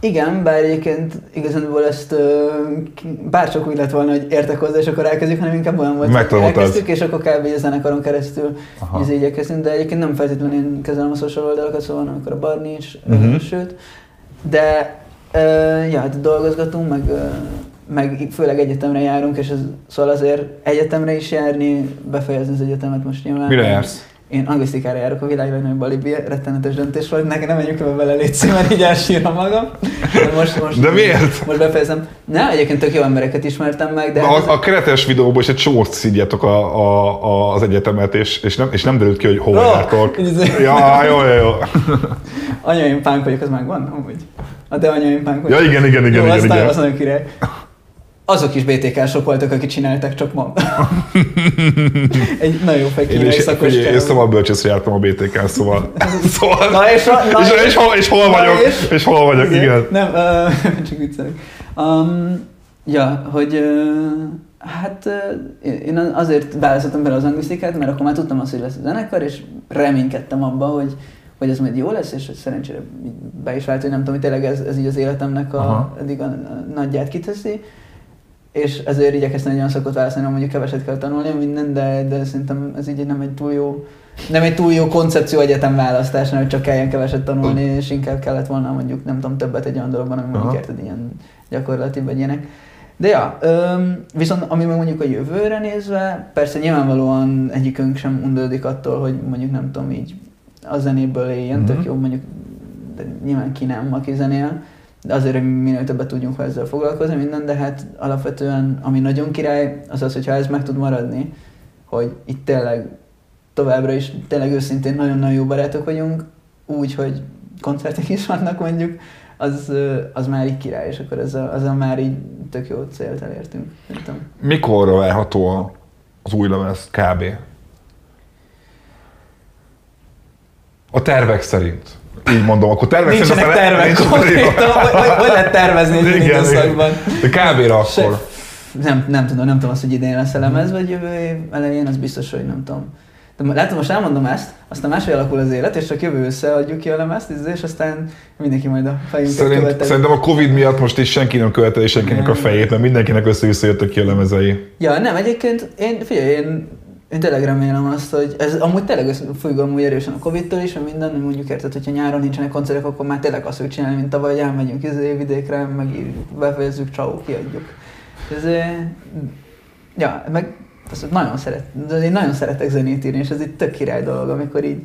B: igen, bár egyébként igazából ezt ki- bárcsak úgy lett volna, hogy értek hozzá, és akkor elkezdjük, hanem inkább olyan volt, hogy elkezdtük, és akkor kb. a zenekaron keresztül
A: Aha.
B: ez igyekeztünk, de egyébként nem feltétlenül én kezelem a social oldalakat, szóval amikor a Barni is,
A: Mhm.
B: uh-huh. sőt, de ö, ja, hát dolgozgatunk, meg, ö, meg főleg egyetemre járunk, és ez, szóval azért egyetemre is járni, befejezni az egyetemet most nyilván.
A: Mire jársz?
B: Én anglisztikára járok a világ legnagyobb alibi, rettenetes döntés volt, nekem nem menjünk ebbe bele légy mert így elsírom magam. De, most, most,
A: De miért?
B: Most befejezem. Nem, egyébként tök jó embereket ismertem meg, de...
A: A, a keretes videóban is egy csomót szidjátok a, a, a, az egyetemet, és, és, nem, és nem derült ki, hogy
B: Ó,
A: jártok.
B: ez-
A: Ja, jó, jó, jó.
B: Anyaim pánk vagyok, az megvan, amúgy. A te anyaim pánk vagyok.
A: Ja, igen, igen, igen,
B: jó,
A: igen,
B: az,
A: igen.
B: Az nagyon király. Azok is BTK-sok voltak, akik csináltak, csak ma. Egy nagyon
A: is
B: szakos
A: én szóval bölcsészre jártam a BTK-n, szóval... szóval
B: Na és, na,
A: és, és, hol, és hol
B: na
A: vagyok?
B: és?
A: És hol vagyok, igen.
B: Nem, uh, csak viccelek. Um, ja, hogy uh, hát uh, én azért választottam bele az anglisztikát, mert akkor már tudtam azt, hogy lesz a zenekar, és reménykedtem abba, hogy, hogy ez majd jó lesz, és hogy szerencsére így be is vált, hogy nem tudom, hogy tényleg ez, ez így az életemnek a, eddig a, a nagyját kiteszi. És ezért igyekeztem egy olyan szakot választani, mondjuk keveset kell tanulni minden, de, de szerintem ez így nem egy túl jó nem egy túl jó koncepció egyetem választásnál, hogy csak kelljen keveset tanulni, és inkább kellett volna mondjuk, nem tudom, többet egy olyan dologban, ami mondjuk
A: Aha.
B: érted ilyen gyakorlati vagy ilyenek. De ja, öm, viszont ami meg mondjuk a jövőre nézve, persze nyilvánvalóan egyikünk sem undorodik attól, hogy mondjuk nem tudom így a zenéből éljen,
A: Mhm.
B: tök jó, mondjuk de nyilván ki nem, aki zenél, azért, hogy minél többet tudjunk ezzel foglalkozni, minden, de hát alapvetően, ami nagyon király, az az, hogyha ez meg tud maradni, hogy itt tényleg továbbra is tényleg őszintén nagyon-nagyon jó barátok vagyunk, úgy, hogy koncertek is vannak mondjuk, az, az már így király, és akkor ezzel, ezzel már így tök jó célt elértünk. Szerintem.
A: Mikorra várható az új lemez kb? A tervek szerint. Így mondom, akkor tervek
B: Nincsenek tervek
A: Nincs-
B: konkrétan, hogy, lehet tervezni egy időszakban.
A: De
B: Se-
A: akkor.
B: Nem, nem tudom, nem tudom azt, hogy idén lesz a lemez, vagy jövő év elején, az biztos, hogy nem tudom. De látom, most elmondom ezt, aztán máshogy alakul az élet, és csak jövő össze adjuk ki a lemezt, és aztán mindenki majd a fejünket
A: Szerint,
B: követeli.
A: szerintem a Covid miatt most is senki nem követeli senkinek a
B: Nem.
A: fejét, mert mindenkinek össze-visszajöttek ki a lemezei.
B: Ja, nem, egyébként én, figyelj, én, én tényleg remélem azt, hogy ez amúgy tényleg függ amúgy erősen a Covid-től is, mert minden, hogy mondjuk érted, hogyha nyáron nincsenek koncertek, akkor már tényleg azt fogjuk csinálni, mint tavaly, hogy elmegyünk izé, vidékre, megírjuk, befejezzük, csau, kiadjuk. Ez, ja, meg azt nagyon szeret, én nagyon szeretek zenét írni, és ez egy tök király dolog, amikor így,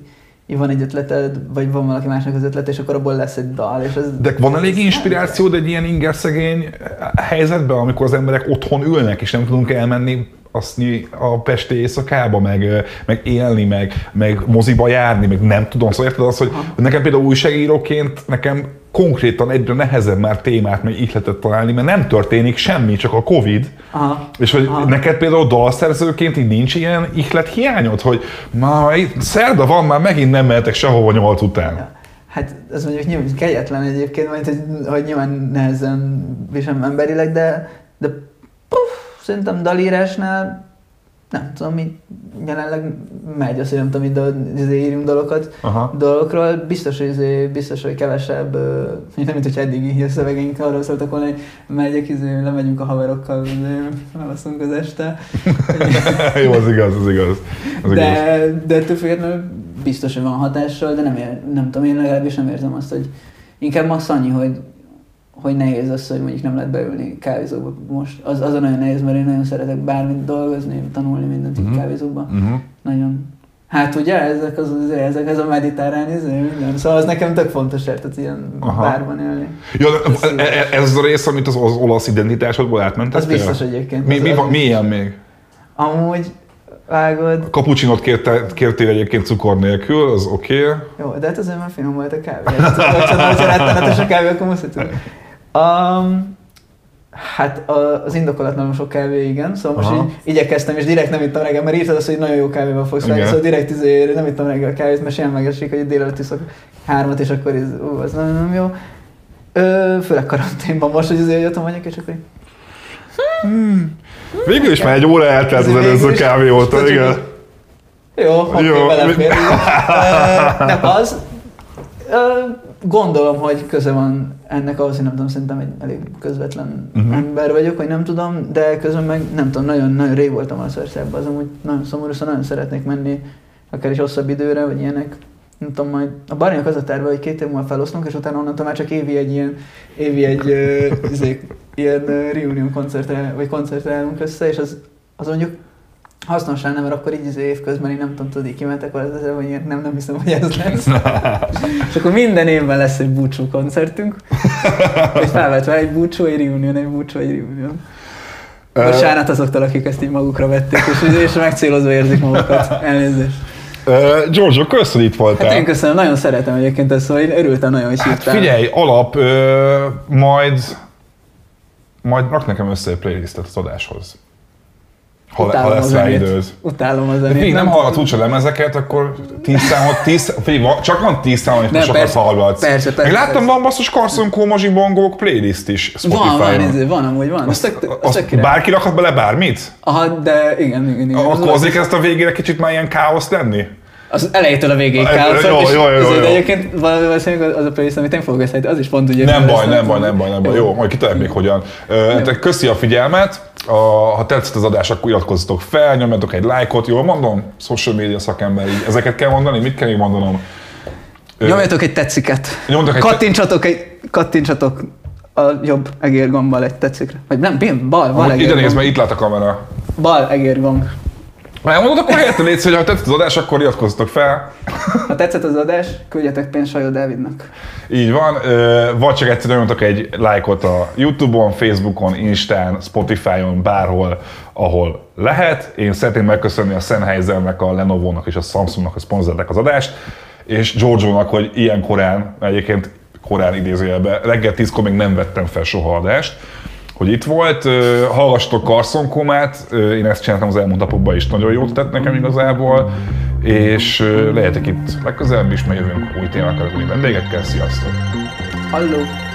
B: így van egy ötleted, vagy van valaki másnak az ötlet, és akkor abból lesz egy dal, és ez...
A: De van elég inspirációd egy ilyen ingerszegény helyzetben, amikor az emberek otthon ülnek, és nem tudunk elmenni aszni a Pesti éjszakába, meg, meg élni, meg, meg moziba járni, meg nem tudom. Szóval érted az, hogy nekem például újságíróként nekem konkrétan egyre nehezebb már témát, meg ihletet találni, mert nem történik semmi, csak a Covid.
B: Aha.
A: És hogy
B: Aha.
A: neked például dalszerzőként így nincs ilyen ihlet hiányod, hogy ma itt szerda van, már megint nem mehetek sehova nyolc után.
B: Ja. Hát ez mondjuk nyilván kegyetlen egyébként, mert hogy, hogy nyilván nehezen visem emberileg, de, de puff, szerintem dalírásnál nem tudom, mi jelenleg megy az, hogy nem tudom, dal, izé írjunk dalokat,
A: Aha.
B: dolgokról, biztos, hogy, izé, biztos, hogy kevesebb, nem mint hogyha eddig a szövegeink arról szóltak volna, hogy megyek, izé, lemegyünk a haverokkal, izé, felaszunk az este.
A: Jó, az igaz, az igaz. Az igaz.
B: De, de ettől függetlenül biztos, hogy van hatással, de nem, ér, nem tudom, én legalábbis nem érzem azt, hogy inkább max annyi, hogy, hogy nehéz az, hogy mondjuk nem lehet beülni kávézóba most. Az, az a nagyon nehéz, mert én nagyon szeretek bármit dolgozni, tanulni mindent uh-huh. kávézóban.
A: Uh-huh.
B: Nagyon Hát ugye, ezek az, az ezek ez a mediterrán izé, minden. Szóval az nekem tök fontos, tehát ilyen
A: Aha.
B: bárban élni.
A: Ja, de e- e- ez az a rész, amit az, az olasz identitásodból átmentettél?
B: Az biztos egyébként.
A: Mi,
B: Az-
A: mi,
B: az-
A: van, mi ilyen még?
B: Amúgy vágod.
A: Kapucsinot kérte, kértél egyébként cukor nélkül, az oké. Okay.
B: Jó, de hát azért már finom volt a kávé. Ha hogyha rettenetes a kávé, akkor muszáj. Um, hát a- az indokolatlanul sok kávé, igen. Szóval most így igyekeztem, és direkt nem ittam reggel, mert írtad azt, hogy nagyon jó kávéval fogsz fel, szóval direkt izé, nem ittam reggel kávét, mert sem megesik, hogy délelőtt iszok hármat, és akkor ez, ú, az nagyon nem jó. Ö, főleg karanténban most, hogy azért jöttem vagyok, és akkor így,
A: Végül is már egy óra eltelt az előző kávé óta, igen.
B: Jó, oké,
A: Jó.
B: belefér. Nem az. Ö, Gondolom, hogy köze van ennek ahhoz, hogy nem tudom, szerintem egy elég közvetlen uh-huh. ember vagyok, vagy nem tudom, de közben meg nem tudom, nagyon, nagyon rég voltam az országban, az amúgy nagyon szomorú, szóval nagyon szeretnék menni, akár is hosszabb időre, vagy ilyenek. Nem tudom, majd a Barniak az a terve, hogy két év múlva feloszlunk, és utána onnantól már csak évi egy ilyen, évi egy ö, izé, ilyen ö, reunion koncertre, vagy koncertre állunk össze, és az, az mondjuk hasznos lenne, mert akkor így az év közben én nem tudom, tudod, kimentek de vagy ilyen, nem, nem hiszem, hogy ez lesz. és akkor minden évben lesz egy búcsú koncertünk, és felvetve egy búcsú, egy reunion, egy búcsú, egy reunion. Bocsánat azoktól, akik ezt így magukra vették, és, és megcélozva érzik magukat. Elnézést.
A: ö, Giorgio, kösz, hogy itt voltál.
B: Hát én köszönöm, nagyon szeretem egyébként ezt, szóval én örültem nagyon, hogy
A: Hát figyelj, alap, ö, majd, majd rak nekem össze egy playlistet az adáshoz. Ha, ha
B: Utálom a
A: lesz rá
B: zenét.
A: időd.
B: Utálom a
A: De
B: zenét.
A: még nem hallgatsz úgyse lemezeket, akkor 10 számot, 10, figyelj, van- csak van 10 szám, amit
B: Nem,
A: sokat
B: persze,
A: hallgatsz.
B: persze, persze,
A: Még láttam,
B: persze.
A: van basszus Carson Kómozsi Bongók playlist is
B: Van, van,
A: Spotify-on.
B: izé, van, amúgy van.
A: Azt,
B: Azt, azt,
A: bárki rakhat bele bármit?
B: Aha, de igen, igen, igen.
A: Akkor
B: Az-
A: azért ezt a végére kicsit már ilyen káosz lenni?
B: Az elejétől a végéig
A: Jó,
B: káosz.
A: jó, jó, jó, jó.
B: egyébként valószínűleg az a playlist, amit én fogok összeállítani, az is pont ugye.
A: Nem baj, nem baj, nem baj, nem baj. Jó, majd kitaláljuk még hogyan. Köszi a figyelmet. A, ha tetszett az adás, akkor iratkozzatok fel, nyomjatok egy lájkot, jól mondom? Social media szakember, így ezeket kell mondani? Mit kell még mondanom?
B: Nyomjatok egy tetsziket.
A: Nyomjatok egy
B: Kattintsatok egy, kattintsatok a jobb egérgombbal egy tetszikre. Vagy nem, bal, bal
A: Ide nézd,
B: egérgomb.
A: mert itt lát a kamera.
B: Bal egérgomb.
A: Ha mondod, akkor helyette létsz, hogy ha tetszett az adás, akkor iratkozzatok fel.
B: Ha tetszett az adás, küldjetek pénzt Sajó Dávidnak.
A: Így van, vagy csak egyszerűen nyomjatok egy lájkot a Youtube-on, Facebookon, Instán, Spotify-on, bárhol, ahol lehet. Én szeretném megköszönni a Sennheisernek, a Lenovo-nak és a Samsungnak, hogy szponzorálták az adást, és Giorgio-nak, hogy ilyen korán, egyébként korán idézőjelben, reggel 10-kor még nem vettem fel soha adást, hogy itt volt, hallgassatok Carson Komát, én ezt csináltam az elmúlt napokban is, nagyon jót tett nekem igazából, és lehetek itt legközelebb is, mert jövünk új témákkal, új vendégekkel, sziasztok!
B: Halló!